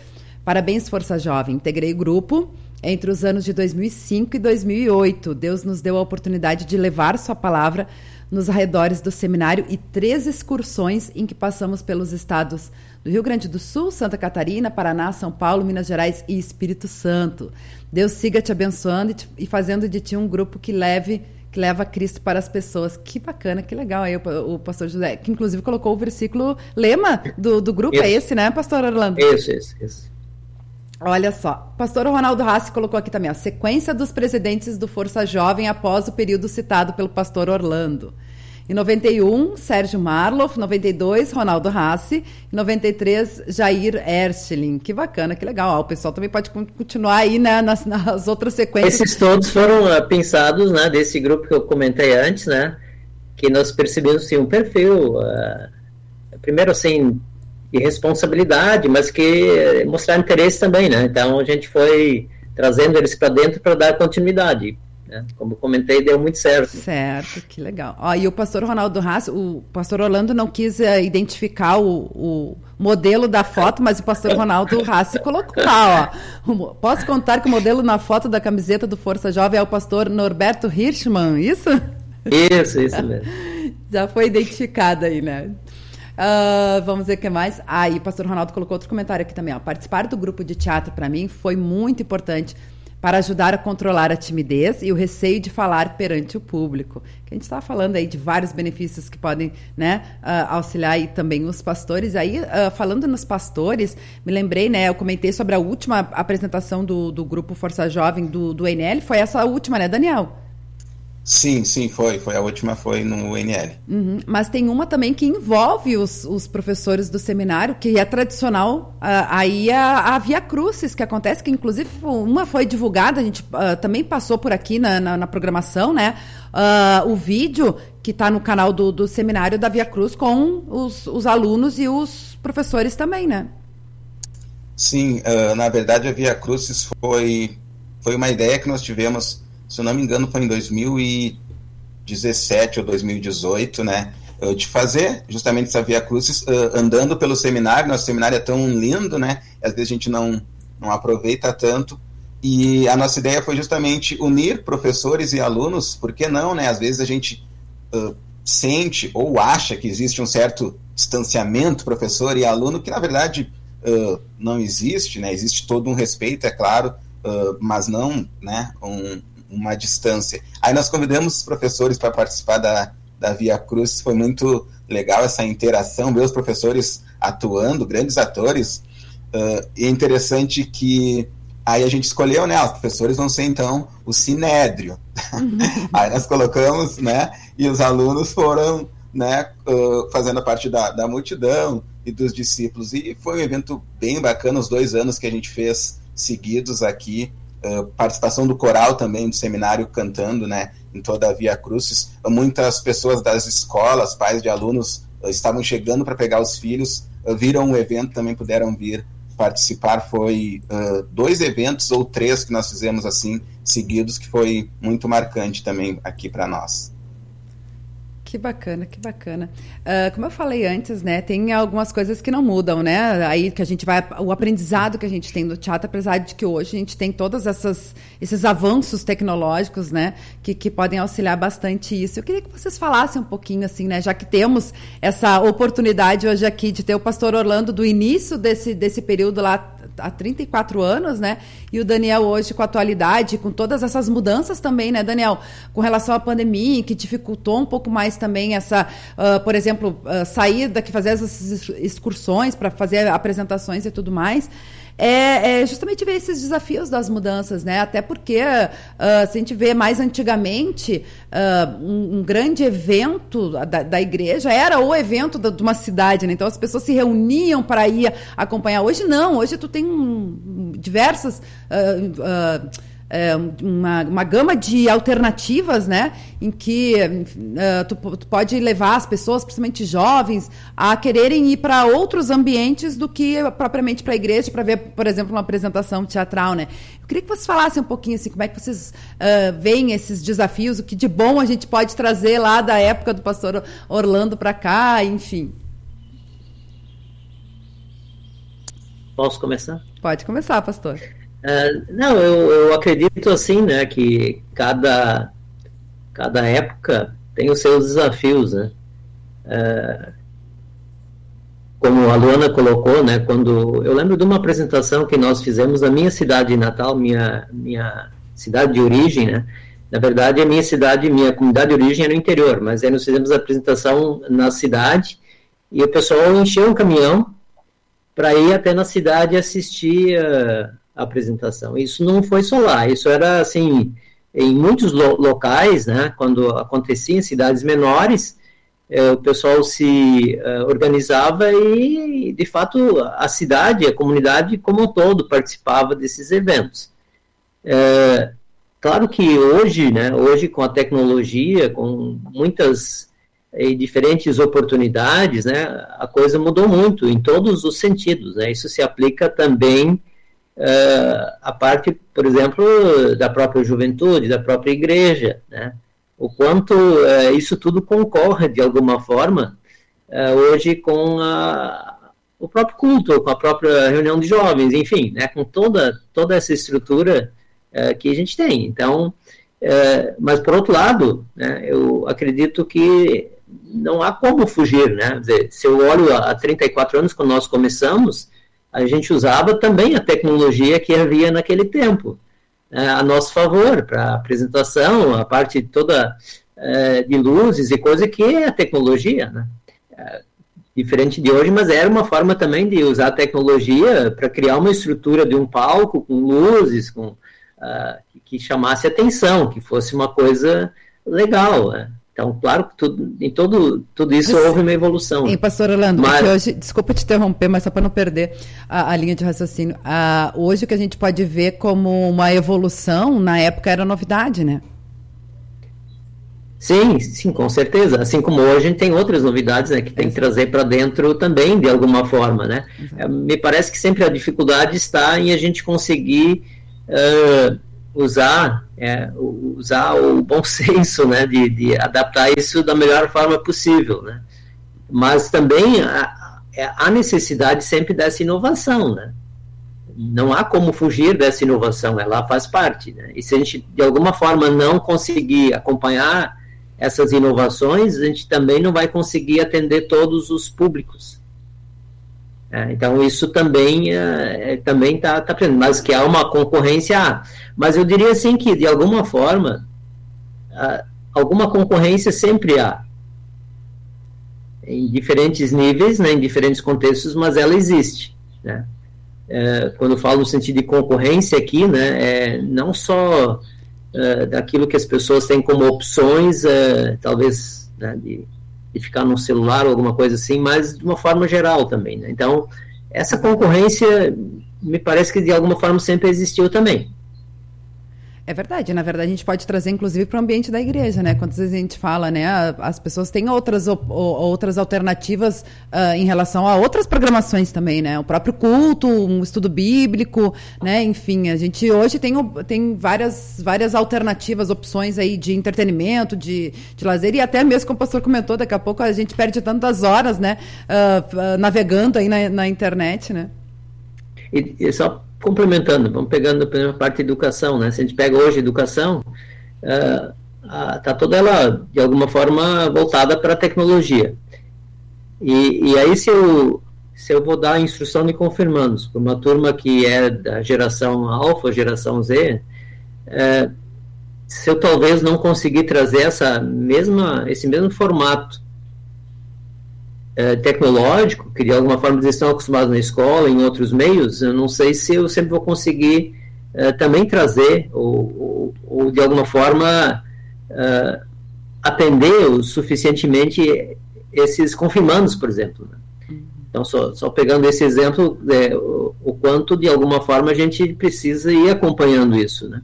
[SPEAKER 1] Parabéns, Força Jovem. Integrei o grupo entre os anos de 2005 e 2008. Deus nos deu a oportunidade de levar Sua palavra nos arredores do seminário e três excursões em que passamos pelos estados do Rio Grande do Sul, Santa Catarina, Paraná, São Paulo, Minas Gerais e Espírito Santo. Deus siga te abençoando e, te, e fazendo de ti um grupo que leve que leva Cristo para as pessoas. Que bacana, que legal aí o, o pastor José, que inclusive colocou o versículo lema do, do grupo, é isso. é esse, né, pastor Orlando?
[SPEAKER 3] Isso, isso, isso.
[SPEAKER 1] Olha só, pastor Ronaldo Rassi colocou aqui também a sequência dos presidentes do Força Jovem após o período citado pelo pastor Orlando. Em 91, Sérgio Marloff. 92, Ronaldo Rassi. Em 93, Jair Erstling. Que bacana, que legal. o pessoal também pode continuar aí né, nas, nas outras sequências.
[SPEAKER 3] Esses todos foram uh, pensados né, desse grupo que eu comentei antes, né? Que nós percebemos assim, um perfil, uh, primeiro assim, de responsabilidade, mas que mostrar interesse também, né? Então a gente foi trazendo eles para dentro para dar continuidade. Né? Como comentei, deu muito certo.
[SPEAKER 1] Certo, que legal. Ó, e o pastor Ronaldo Haas, o pastor Orlando não quis uh, identificar o, o, modelo da foto, mas o pastor Ronaldo Haas colocou lá, ó. Posso contar que o modelo na foto da camiseta do Força Jovem é o pastor Norberto Hirschman, isso?
[SPEAKER 3] Isso, isso mesmo.
[SPEAKER 1] Já foi identificado aí, né? Uh, vamos ver o que mais. Ah, e o pastor Ronaldo colocou outro comentário aqui também. Ó. Participar do grupo de teatro, para mim, foi muito importante para ajudar a controlar a timidez e o receio de falar perante o público. Que a gente estava falando aí de vários benefícios que podem né, uh, auxiliar aí também os pastores. Aí, uh, falando nos pastores, me lembrei, né? Eu comentei sobre a última apresentação do, do grupo Força Jovem do, do NL. Foi essa última, né, Daniel?
[SPEAKER 4] Sim, sim, foi. Foi a última, foi no NL.
[SPEAKER 1] Uhum. Mas tem uma também que envolve os, os professores do seminário, que é tradicional, uh, aí a, a Via Crucis, que acontece, que inclusive uma foi divulgada, a gente uh, também passou por aqui na, na, na programação, né? Uh, o vídeo que está no canal do, do seminário da Via Cruz com os, os alunos e os professores também, né?
[SPEAKER 4] Sim, na verdade a Via Crucis foi, foi uma ideia que nós tivemos se eu não me engano, foi em 2017 ou 2018, né? De fazer justamente essa Via Crucis uh, andando pelo seminário. Nosso seminário é tão lindo, né? Às vezes a gente não, não aproveita tanto. E a nossa ideia foi justamente unir professores e alunos, por que não, né? Às vezes a gente uh, sente ou acha que existe um certo distanciamento professor e aluno, que na verdade uh, não existe, né? Existe todo um respeito, é claro, mas não né, um, uma distância. Aí nós convidamos os professores para participar da, da Via Cruz, foi muito legal essa interação, ver os professores atuando, grandes atores. Uh, e é interessante que aí a gente escolheu, né? Os professores vão ser então o sinédrio. Uhum. aí nós colocamos, né? E os alunos foram, né? Uh, fazendo a parte da, da multidão e dos discípulos. E foi um evento bem bacana, os dois anos que a gente fez seguidos aqui eh, participação do coral também do seminário cantando, né, em toda a Via Crucis. Muitas pessoas das escolas, pais de alunos, uh, estavam chegando para pegar os filhos, uh, viram o evento, também puderam vir participar. Foi dois eventos ou três que nós fizemos assim seguidos, que foi muito marcante também aqui para nós.
[SPEAKER 1] Que bacana, que bacana. Uh, como eu falei antes, né, tem algumas coisas que não mudam, né? Aí que a gente vai, o aprendizado que a gente tem no teatro, apesar de que hoje a gente tem todos essas, esses avanços tecnológicos, né, que, que podem auxiliar bastante isso. Eu queria que vocês falassem um pouquinho, assim, né, já que temos essa oportunidade hoje aqui de ter o pastor Orlando do início desse, desse período lá há 34 anos, né? E o Daniel hoje com a atualidade, com todas essas mudanças também, né, Daniel? Com relação à pandemia, que dificultou um pouco mais também essa, uh, por exemplo, uh, sair daqui, fazer essas excursões para fazer apresentações e tudo mais é, é, justamente ver esses desafios das mudanças, né? Até porque uh, se a gente vê mais antigamente uh, um, um, grande evento da, da, igreja era o evento da, de uma cidade, né? Então as pessoas se reuniam para ir acompanhar. Hoje não, hoje tu tem um, diversas uh, uma, uma gama de alternativas, né? Em que uh, tu, tu, pode levar as pessoas, principalmente jovens, a quererem ir para outros ambientes do que propriamente para a igreja, para ver, por exemplo, uma apresentação teatral, né? Eu queria que vocês falassem um pouquinho assim, como é que vocês uh, veem esses desafios, o que de bom a gente pode trazer lá da época do pastor Orlando para cá, enfim.
[SPEAKER 3] Posso começar?
[SPEAKER 1] Pode começar, pastor.
[SPEAKER 3] Uh, não, eu, eu acredito assim, né, que cada, cada época tem os seus desafios, né. Uh, como a Luana colocou, né, quando eu lembro de uma apresentação que nós fizemos na minha cidade natal, minha minha cidade de origem, né. Na verdade, a minha cidade, minha comunidade de origem é no interior, mas aí nós fizemos a apresentação na cidade e o pessoal encheu um caminhão para ir até na cidade assistir uh, apresentação. Isso não foi só lá, isso era assim, em muitos lo locais, né, quando acontecia em cidades menores, eh, o pessoal se eh, organizava e, de fato, a cidade, a comunidade como um todo participava desses eventos. É, claro que hoje, né, hoje com a tecnologia, com muitas e diferentes oportunidades, né, a coisa mudou muito em todos os sentidos. Né, isso se aplica também uh, a parte, por exemplo, da própria juventude, da própria igreja, né? O quanto uh, isso tudo concorre, de alguma forma, uh, hoje com a, o próprio culto, com a própria reunião de jovens, enfim, né? Com toda, toda essa estrutura que a gente tem. Então, mas, por outro lado, né, eu acredito que não há como fugir, né? Dizer, se eu olho há 34 anos, quando nós começamos, a gente usava também a tecnologia que havia naquele tempo é, a nosso favor para apresentação, a parte toda é, de luzes e coisa que é a tecnologia, né? É, diferente de hoje, mas era uma forma também de usar a tecnologia para criar uma estrutura de um palco com luzes, com uh, que chamasse atenção, que fosse uma coisa legal. Né? Então, claro que tudo, em todo, tudo isso houve uma evolução.
[SPEAKER 1] E, pastor Orlando, mas... hoje, desculpa te interromper, mas só para não perder a, a, linha de raciocínio. A, hoje o que a gente pode ver como uma evolução, na época era novidade, né?
[SPEAKER 3] Sim, sim, com certeza. Assim como hoje a gente tem outras novidades né, que tem que trazer para dentro também, de alguma forma. Né? É, me parece que sempre a dificuldade está em a gente conseguir. Uh, usar é, usar o bom senso né, de, de, adaptar isso da melhor forma possível. Né? Mas também há, há necessidade sempre dessa inovação. Né? Não há como fugir dessa inovação, ela faz parte. Né? E se a gente, de alguma forma, não conseguir acompanhar essas inovações, a gente também não vai conseguir atender todos os públicos. É, então isso também é, é também está tá, tá mas que há uma concorrência, mas eu diria assim que de alguma forma alguma concorrência sempre há. Em diferentes níveis, né, em diferentes contextos, mas ela existe, né? É, quando falo no sentido de concorrência aqui, né, é não só é, daquilo que as pessoas têm como opções, é, talvez né, de de ficar no celular ou alguma coisa assim, mas de uma forma geral também. Né? Então, essa concorrência me parece que de alguma forma sempre existiu também.
[SPEAKER 1] É verdade, na verdade a gente pode trazer inclusive para o ambiente da igreja, né? Quantas vezes a gente fala, né? As pessoas têm outras, outras alternativas uh, em relação a outras programações também, né? O próprio culto, um estudo bíblico, né? Enfim, a gente hoje tem, tem várias, várias alternativas, opções aí de entretenimento, de, de lazer, e até mesmo como o pastor comentou, daqui a pouco a gente perde tantas horas, né? Uh, uh, navegando aí na, na internet, né?
[SPEAKER 3] E, e só complementando, vamos pegando a parte de educação, né? Se a gente pega hoje educação, está uh, toda ela, de alguma forma, voltada para a tecnologia. E, e, aí, se eu, se eu vou dar a instrução de confirmandos para uma turma que é da geração alfa, geração Z, uh, se eu talvez não conseguir trazer essa mesma, esse mesmo formato é, tecnológico, que de alguma forma eles estão acostumados na escola, em outros meios, eu não sei se eu sempre vou conseguir é, também trazer, ou, ou, ou, de alguma forma é, atender o suficientemente esses confirmandos, por exemplo. Né? Então, só, só, pegando esse exemplo, é, o, o, quanto de alguma forma a gente precisa ir acompanhando isso. Né?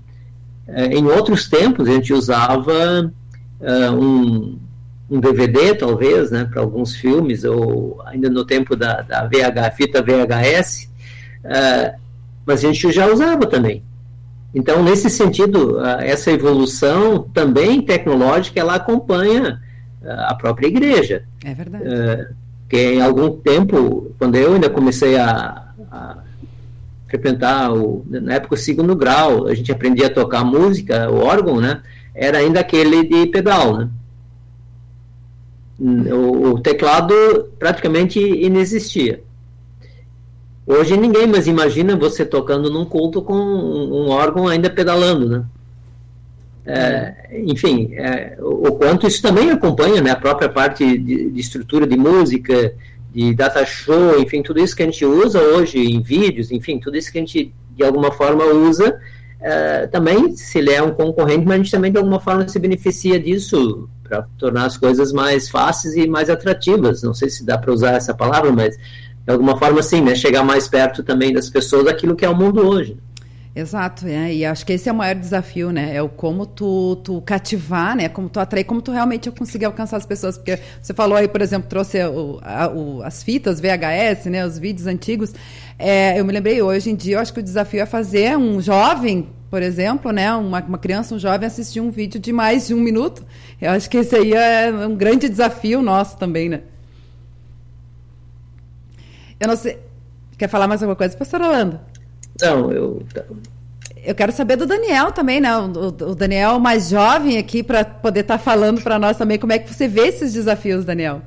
[SPEAKER 3] É, em outros tempos, a gente usava um, um, DVD, talvez, né, para alguns filmes, ou ainda no tempo da, da VH, fita VHS, uh, mas a gente já usava também. Então, nesse sentido, essa evolução também tecnológica, ela acompanha a própria igreja.
[SPEAKER 1] É verdade.
[SPEAKER 3] que em algum tempo, quando eu ainda comecei a, a frequentar, o, na época, o segundo grau, a gente aprendia a tocar música, o órgão, né? Era ainda aquele de pedal, né? O, o teclado praticamente inexistia. Hoje ninguém mais imagina você tocando num culto com um, órgão ainda pedalando, né? É, enfim, é, o, o, quanto isso também acompanha né, a própria parte de, de, estrutura de música, de data show, enfim, tudo isso que a gente usa hoje em vídeos, enfim, tudo isso que a gente de alguma forma usa, é, também se ele é um concorrente, mas a gente também de alguma forma se beneficia disso para tornar as coisas mais fáceis e mais atrativas. Não sei se dá para usar essa palavra, mas de alguma forma, sim, né? Chegar mais perto também das pessoas daquilo que é o mundo hoje.
[SPEAKER 1] Exato, é, e acho que esse é o maior desafio, né? É o como tu, tu cativar, né? Como tu atrair, como tu realmente conseguir alcançar as pessoas. Porque você falou aí, por exemplo, trouxe o, a, o, as fitas VHS, né? Os vídeos antigos. É, eu me lembrei, hoje em dia, eu acho que o desafio é fazer um jovem, por exemplo, né? Uma, uma criança, um jovem assistir um vídeo de mais de um minuto. Eu acho que esse aí é um grande desafio nosso também, né? Eu não sei. Quer falar mais alguma coisa, pastor Orlando?
[SPEAKER 3] Não, eu.
[SPEAKER 1] Eu quero saber do Daniel também, né? O, o Daniel mais jovem aqui, para poder estar tá falando para nós também. Como é que você vê esses desafios, Daniel?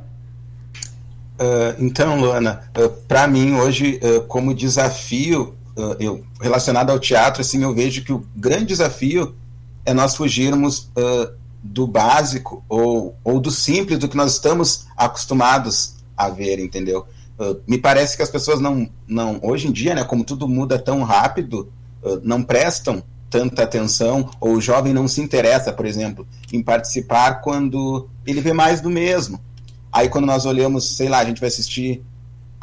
[SPEAKER 4] Uh, então, Luana, uh, para mim hoje, uh, como desafio, eu, relacionado ao teatro, assim, eu vejo que o grande desafio é nós fugirmos do básico ou, ou do simples, do que nós estamos acostumados a ver, entendeu? Uh, me parece que as pessoas não, não, hoje em dia, né, como tudo muda tão rápido, uh, não prestam tanta atenção, ou o jovem não se interessa, por exemplo, em participar quando ele vê mais do mesmo. Aí quando nós olhamos, sei lá, a gente vai assistir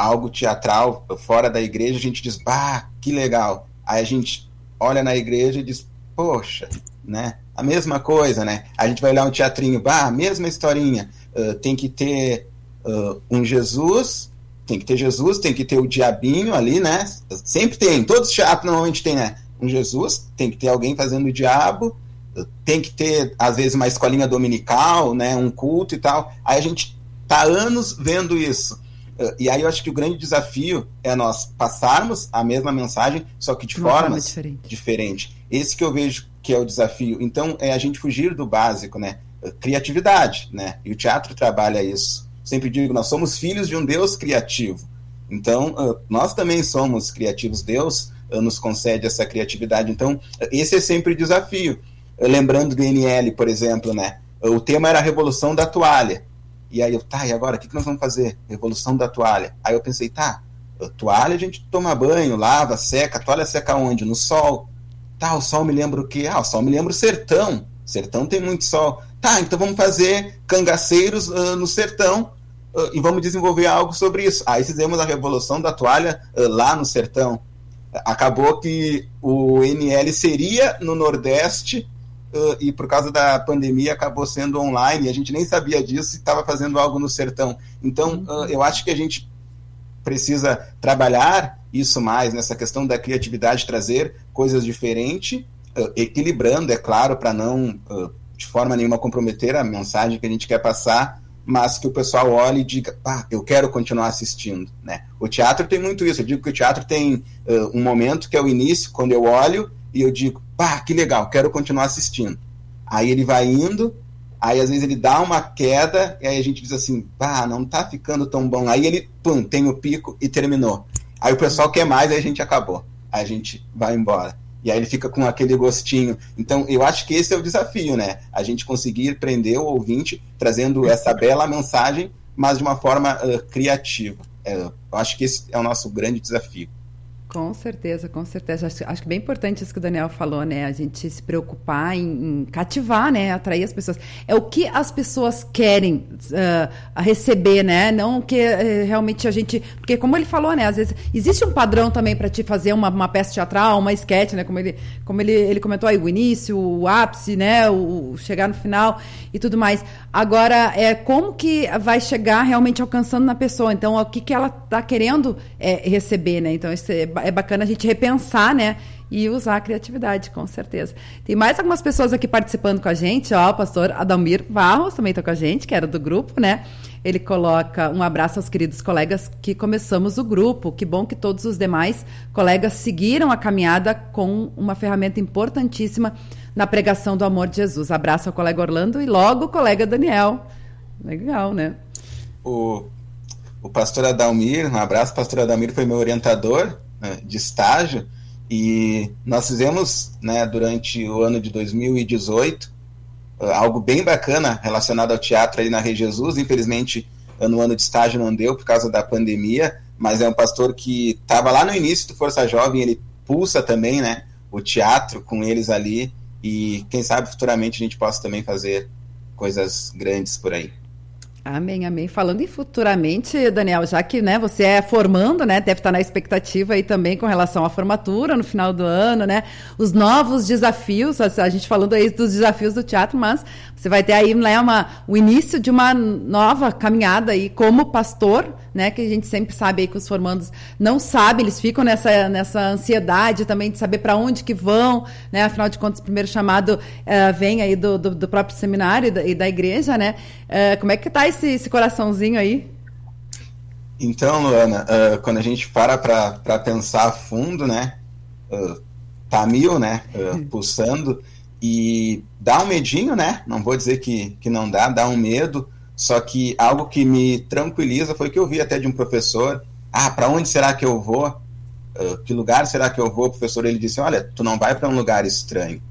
[SPEAKER 4] algo teatral fora da igreja, a gente diz, bah, que legal. Aí a gente olha na igreja e diz, poxa, né? A mesma coisa, né? A gente vai olhar um teatrinho, bah, mesma historinha. Uh, tem que ter uh, um Jesus tem que ter Jesus, tem que ter o diabinho ali, né? Sempre tem, todos os teatros normalmente tem, né? Um Jesus, tem que ter alguém fazendo o diabo, tem que ter, às vezes, uma escolinha dominical, né? Um culto e tal. Aí a gente tá anos vendo isso. E aí eu acho que o grande desafio é nós passarmos a mesma mensagem, só que de forma formas diferente. diferente. Esse que eu vejo que é o desafio. Então, é a gente fugir do básico, né? Criatividade, né? E o teatro trabalha isso sempre digo, nós somos filhos de um Deus criativo. Então, nós também somos criativos. Deus nos concede essa criatividade. Então, esse é sempre o desafio. Lembrando do NL, por exemplo, né? O tema era a revolução da toalha. E aí eu, tá, e agora? O que, que nós vamos fazer? Revolução da toalha. Aí eu pensei, tá, toalha a gente toma banho, lava, seca. A toalha seca onde? No sol. Tá, o sol me lembra o quê? Ah, o sol me lembra o sertão. Sertão tem muito sol. Tá, então vamos fazer cangaceiros uh, no sertão uh, e vamos desenvolver algo sobre isso. Aí fizemos a revolução da toalha uh, lá no sertão. Acabou que o NL seria no Nordeste e por causa da pandemia acabou sendo online. A gente nem sabia disso e estava fazendo algo no sertão. Então eu acho que a gente precisa trabalhar isso mais nessa questão da criatividade, trazer coisas diferentes, equilibrando, é claro, para não de forma nenhuma comprometer a mensagem que a gente quer passar, mas que o pessoal olhe e diga, ah, eu quero continuar assistindo, né? O teatro tem muito isso, eu digo que o teatro tem uh, um momento que é o início, quando eu olho e eu digo, pá, que legal, quero continuar assistindo. Aí ele vai indo, aí às vezes ele dá uma queda, e aí a gente diz assim, pá, não tá ficando tão bom. Aí ele, pum, tem o pico e terminou. Aí o pessoal quer mais, aí a gente acabou. Aí a gente vai embora. E aí ele fica com aquele gostinho. Então, eu acho que esse é o desafio, né? A gente conseguir prender o ouvinte trazendo essa bela mensagem, mas de uma forma uh, criativa. É, eu acho que esse é o nosso grande desafio.
[SPEAKER 1] Com certeza, com certeza. Acho, acho que bem importante isso que o Daniel falou, né? A gente se preocupar em, em cativar, né? Atrair as pessoas. É o que as pessoas querem uh, receber, né? Não o que uh, realmente a gente. Porque, como ele falou, né? Às vezes existe um padrão também para te fazer uma, uma, peça teatral, uma sketch, né? Como ele, como ele, ele comentou aí, o início, o ápice, né? O, o chegar no final e tudo mais. Agora, é como que vai chegar realmente alcançando na pessoa? Então, o que, que ela está querendo é, receber, né? Então, isso é é bacana a gente repensar, né? E usar a criatividade, com certeza. Tem mais algumas pessoas aqui participando com a gente, ó, o pastor Adalmir Barros também está com a gente, que era do grupo, né? Ele coloca um abraço aos queridos colegas que começamos o grupo. Que bom que todos os demais colegas seguiram a caminhada com uma ferramenta importantíssima na pregação do amor de Jesus. Abraço ao colega Orlando e logo o colega Daniel. Legal, né?
[SPEAKER 4] O, o pastor Adalmir, um abraço, pastor Adalmir foi meu orientador né, de estágio e nós fizemos né, durante o ano de 2018 ah, algo bem bacana relacionado ao teatro ali na Rei Jesus. Infelizmente, no ano de estágio não deu por causa da pandemia, mas é um pastor que estava lá no início do Força Jovem, ele pulsa também né, o teatro com eles ali e quem sabe futuramente a gente possa também fazer coisas grandes por aí.
[SPEAKER 1] Amém, amém. Falando em futuramente, Daniel, já que né, você é formando, né, deve estar na expectativa aí também com relação à formatura no final do ano, né? Os novos desafios, a, gente falando aí dos desafios do teatro, mas você vai ter aí né, uma, o início de uma nova caminhada aí como pastor, né? Que a gente sempre sabe aí que os formandos não sabem, eles ficam nessa, nessa ansiedade também de saber para onde que vão, né? Afinal de contas, o primeiro chamado uh, vem aí do, do, do, próprio seminário e da, e da igreja, né? Uh, como é que tá esse, esse coraçãozinho aí?
[SPEAKER 4] Então, Luana, uh, quando a gente para para pensar a fundo, né? Tá mil, né? Uh, pulsando e dá um medinho, né? Não vou dizer que, que não dá, dá um medo. Só que algo que me tranquiliza foi que eu vi até de um professor: ah, para onde será que eu vou? Uh, que lugar será que eu vou? O professor ele disse: olha, tu não vai para um lugar estranho.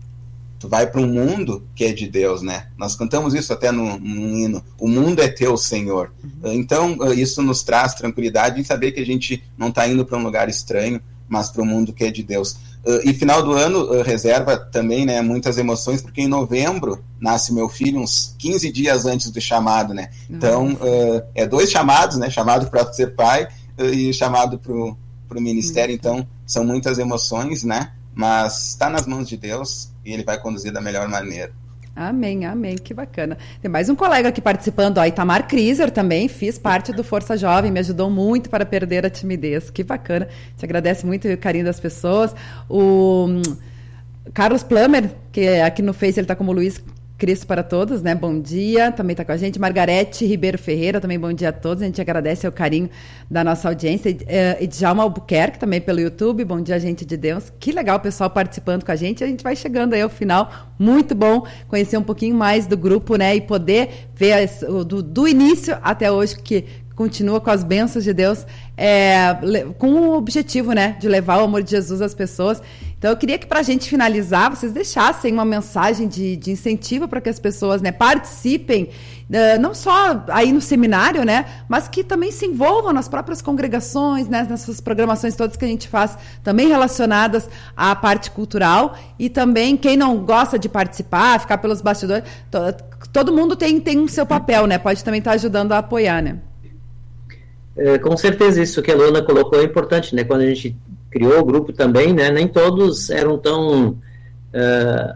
[SPEAKER 4] Tu vai para um mundo que é de Deus, né? Nós cantamos isso até no, no hino. O mundo é teu, Senhor. Uhum. Então, uh, isso nos traz tranquilidade em saber que a gente não está indo para um lugar estranho, mas para o mundo que é de Deus. Uh, e final do ano uh, reserva também né, muitas emoções, porque em novembro nasce meu filho, uns 15 dias antes do chamado, né? Uhum. Então, uh, é dois chamados, né? Chamado para ser pai e chamado para o ministério. Uhum. Então, são muitas emoções, né? Mas está nas mãos de Deus e ele vai conduzir da melhor maneira.
[SPEAKER 1] Amém, amém, que bacana. Tem mais um colega aqui participando, ó, Itamar Kriser também, fiz parte do Força Jovem, me ajudou muito para perder a timidez. Que bacana. Te agradece muito o carinho das pessoas. O hum, Carlos Plummer, que é aqui no Face ele está como Luiz Cristo para todos, né? Bom dia, também está com a gente. Margarete Ribeiro Ferreira, também bom dia a todos. A gente agradece o carinho da nossa audiência. E Djalma Albuquerque, também pelo YouTube. Bom dia, gente de Deus. Que legal o pessoal participando com a gente. A gente vai chegando aí ao final. Muito bom conhecer um pouquinho mais do grupo, né? E poder ver do, do início até hoje, que continua com as bênçãos de Deus, é, com o objetivo, né, de levar o amor de Jesus às pessoas. Então, eu queria que, para a gente finalizar, vocês deixassem uma mensagem de, de incentivo para que as pessoas né, participem, uh, não só aí no seminário, né, mas que também se envolvam nas próprias congregações, né, nessas programações todas que a gente faz, também relacionadas à parte cultural. E também, quem não gosta de participar, ficar pelos bastidores, to, todo mundo tem, tem o seu papel, né, pode também estar tá ajudando a apoiar, né.
[SPEAKER 3] É, com certeza, isso que a Luana colocou é importante, né? Quando a gente criou o grupo também, né? Nem todos eram tão uh,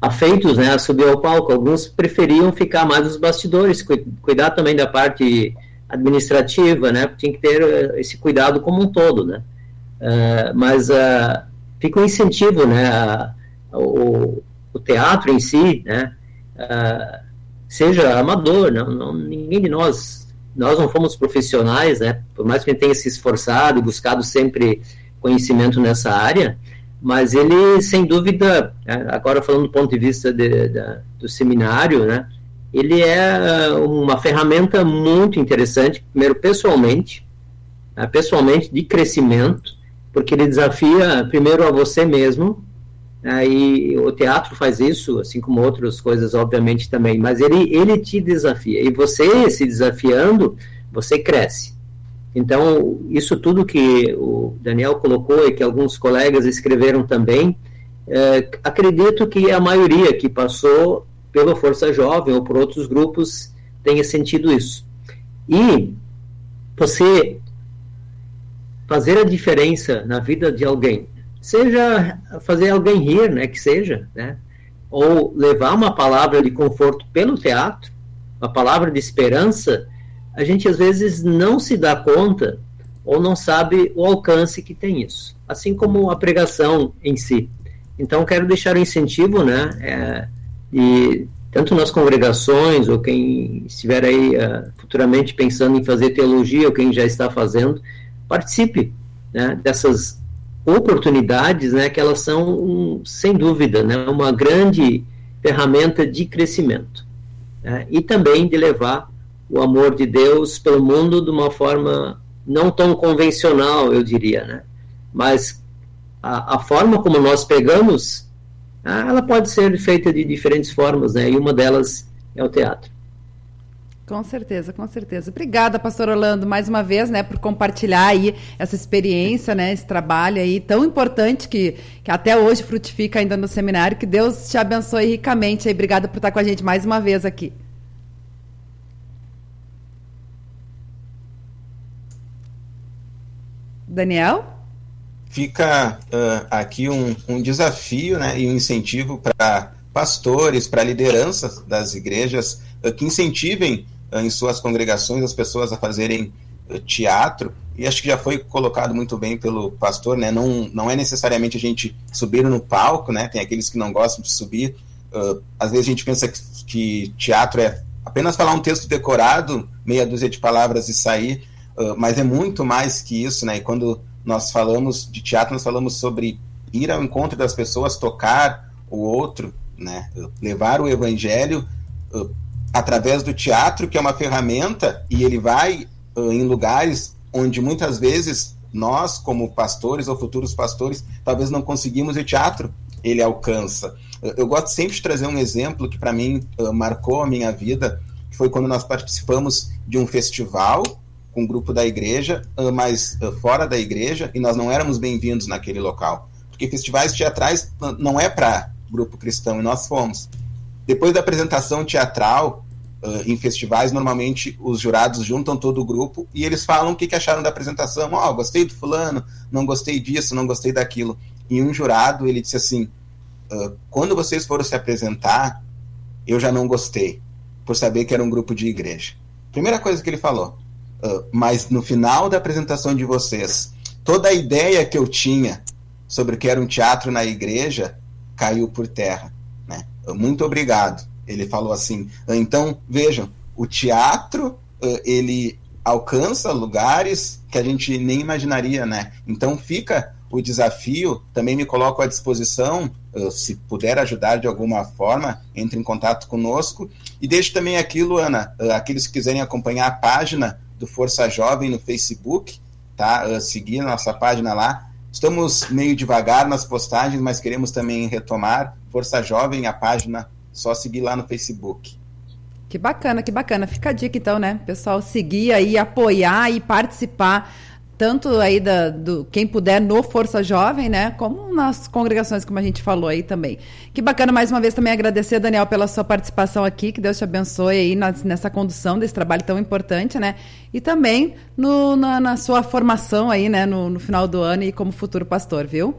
[SPEAKER 3] afeitos, né? A subir ao palco. Alguns preferiam ficar mais nos bastidores, cu cuidar também da parte administrativa, né? Tinha que ter uh, esse cuidado como um todo, né? Uh, mas fica um incentivo, né? A, o, o, teatro em si, né? seja amador, não, não, ninguém de nós nós não fomos profissionais, né? Por mais que a gente tenha se esforçado e buscado sempre conhecimento nessa área, mas ele, sem dúvida, né, agora falando do ponto de vista de, do seminário, né? Ele é uma ferramenta muito interessante, primeiro pessoalmente, né, pessoalmente de crescimento, porque ele desafia primeiro a você mesmo, né, e o teatro faz isso, assim como outras coisas, obviamente, também, mas ele, ele te desafia. E você se desafiando, você cresce. Então, isso tudo que o Daniel colocou e que alguns colegas escreveram também, é, acredito que a maioria que passou pela Força Jovem ou por outros grupos tenha sentido isso. E você fazer a diferença na vida de alguém, seja fazer alguém rir, né, que seja, né, ou levar uma palavra de conforto pelo teatro, uma palavra de esperança, a gente às vezes não se dá conta ou não sabe o alcance que tem isso, assim como a pregação em si. Então, quero deixar o incentivo, né, é, e tanto nas congregações, ou quem estiver aí uh, futuramente pensando em fazer teologia, ou quem já está fazendo, participe né, dessas oportunidades, né, que elas são, um, sem dúvida, né, uma grande ferramenta de crescimento. Né, e também de levar o amor de Deus pelo mundo de uma forma não tão convencional, eu diria, né? Mas a, a forma como nós pegamos, ah, ela pode ser feita de diferentes formas, né? E uma delas é o teatro.
[SPEAKER 1] Com certeza, com certeza. Obrigada, pastor Orlando, mais uma vez, né, por compartilhar aí essa experiência, né, esse trabalho aí tão importante que, que até hoje frutifica ainda no seminário. Que Deus te abençoe ricamente aí. Obrigada por estar com a gente mais uma vez aqui. Daniel?
[SPEAKER 4] Fica uh, aqui um, um, desafio né, e um incentivo para pastores, para lideranças das igrejas uh, que incentivem uh, em suas congregações as pessoas a fazerem teatro. E acho que já foi colocado muito bem pelo pastor, né? Não, não é necessariamente a gente subir no palco, né? Tem aqueles que não gostam de subir. às vezes a gente pensa que, que teatro é apenas falar um texto decorado, meia dúzia de palavras e sair Uh, mas é muito mais que isso, né? E quando nós falamos de teatro, nós falamos sobre ir ao encontro das pessoas, tocar o outro, né? Levar o evangelho uh, através do teatro, que é uma ferramenta, e ele vai uh, em lugares onde muitas vezes nós, como pastores ou futuros pastores, talvez não conseguimos, e o teatro ele alcança. Eu gosto sempre de trazer um exemplo que para mim marcou a minha vida, que foi quando nós participamos de um festival com um grupo da igreja, ah, mas ah, fora da igreja, e nós não éramos bem-vindos naquele local. Porque festivais teatrais não é para grupo cristão, e nós fomos. Depois da apresentação teatral, em festivais, normalmente os jurados juntam todo o grupo e eles falam o que, acharam da apresentação. Ó, oh, gostei do fulano, não gostei disso, não gostei daquilo. E um jurado, ele disse assim, quando vocês foram se apresentar, eu já não gostei, por saber que era um grupo de igreja. Primeira coisa que ele falou, ah, mas no final da apresentação de vocês, toda a ideia que eu tinha sobre o que era um teatro na igreja caiu por terra. Né? Muito obrigado. Ele falou assim. Então, vejam, o teatro ele alcança lugares que a gente nem imaginaria, né? Então fica o desafio, também me coloco à disposição, se puder ajudar de alguma forma, entre em contato conosco. E deixo também aquilo, Ana, aqueles que quiserem acompanhar a página do Força Jovem no Facebook, tá? Uh, seguir nossa página lá. Estamos meio devagar nas postagens, mas queremos também retomar. Força Jovem, a página, só seguir lá no Facebook.
[SPEAKER 1] Que bacana, que bacana. Fica a dica então, né? Pessoal, seguir aí, apoiar e participar tanto aí da, do quem puder no Força Jovem, né, como nas congregações, como a gente falou aí também. Que bacana mais uma vez também agradecer, Daniel, pela sua participação aqui, que Deus te abençoe aí nessa condução desse trabalho tão importante, né, e também no, na, na, sua formação aí, né, no, no final do ano e como futuro pastor, viu?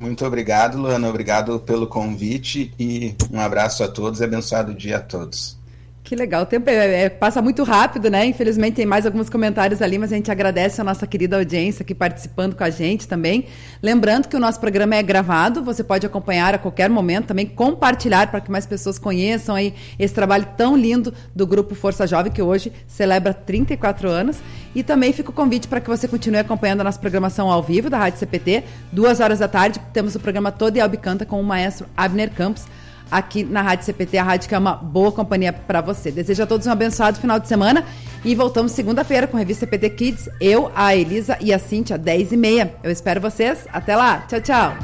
[SPEAKER 4] Muito obrigado, Luana, obrigado pelo convite e um abraço a todos e abençoado dia a todos.
[SPEAKER 1] Que legal. O tempo é, é, passa muito rápido, né? Infelizmente tem mais alguns comentários ali, mas a gente agradece a nossa querida audiência aqui participando com a gente também. Lembrando que o nosso programa é gravado, você pode acompanhar a qualquer momento, também compartilhar para que mais pessoas conheçam aí esse trabalho tão lindo do Grupo Força Jovem, que hoje celebra 34 anos. E também fica o convite para que você continue acompanhando a nossa programação ao vivo da Rádio CPT. Duas horas da tarde, temos o programa Todo e Albicanta com o maestro Abner Campos aqui na Rádio CPT, a rádio que é uma boa companhia para você. Desejo a todos um abençoado final de semana e voltamos segunda-feira com a revista CPT Kids. Eu, a Elisa e a Cíntia, 10 e meia. Eu espero vocês. Até lá. Tchau, tchau.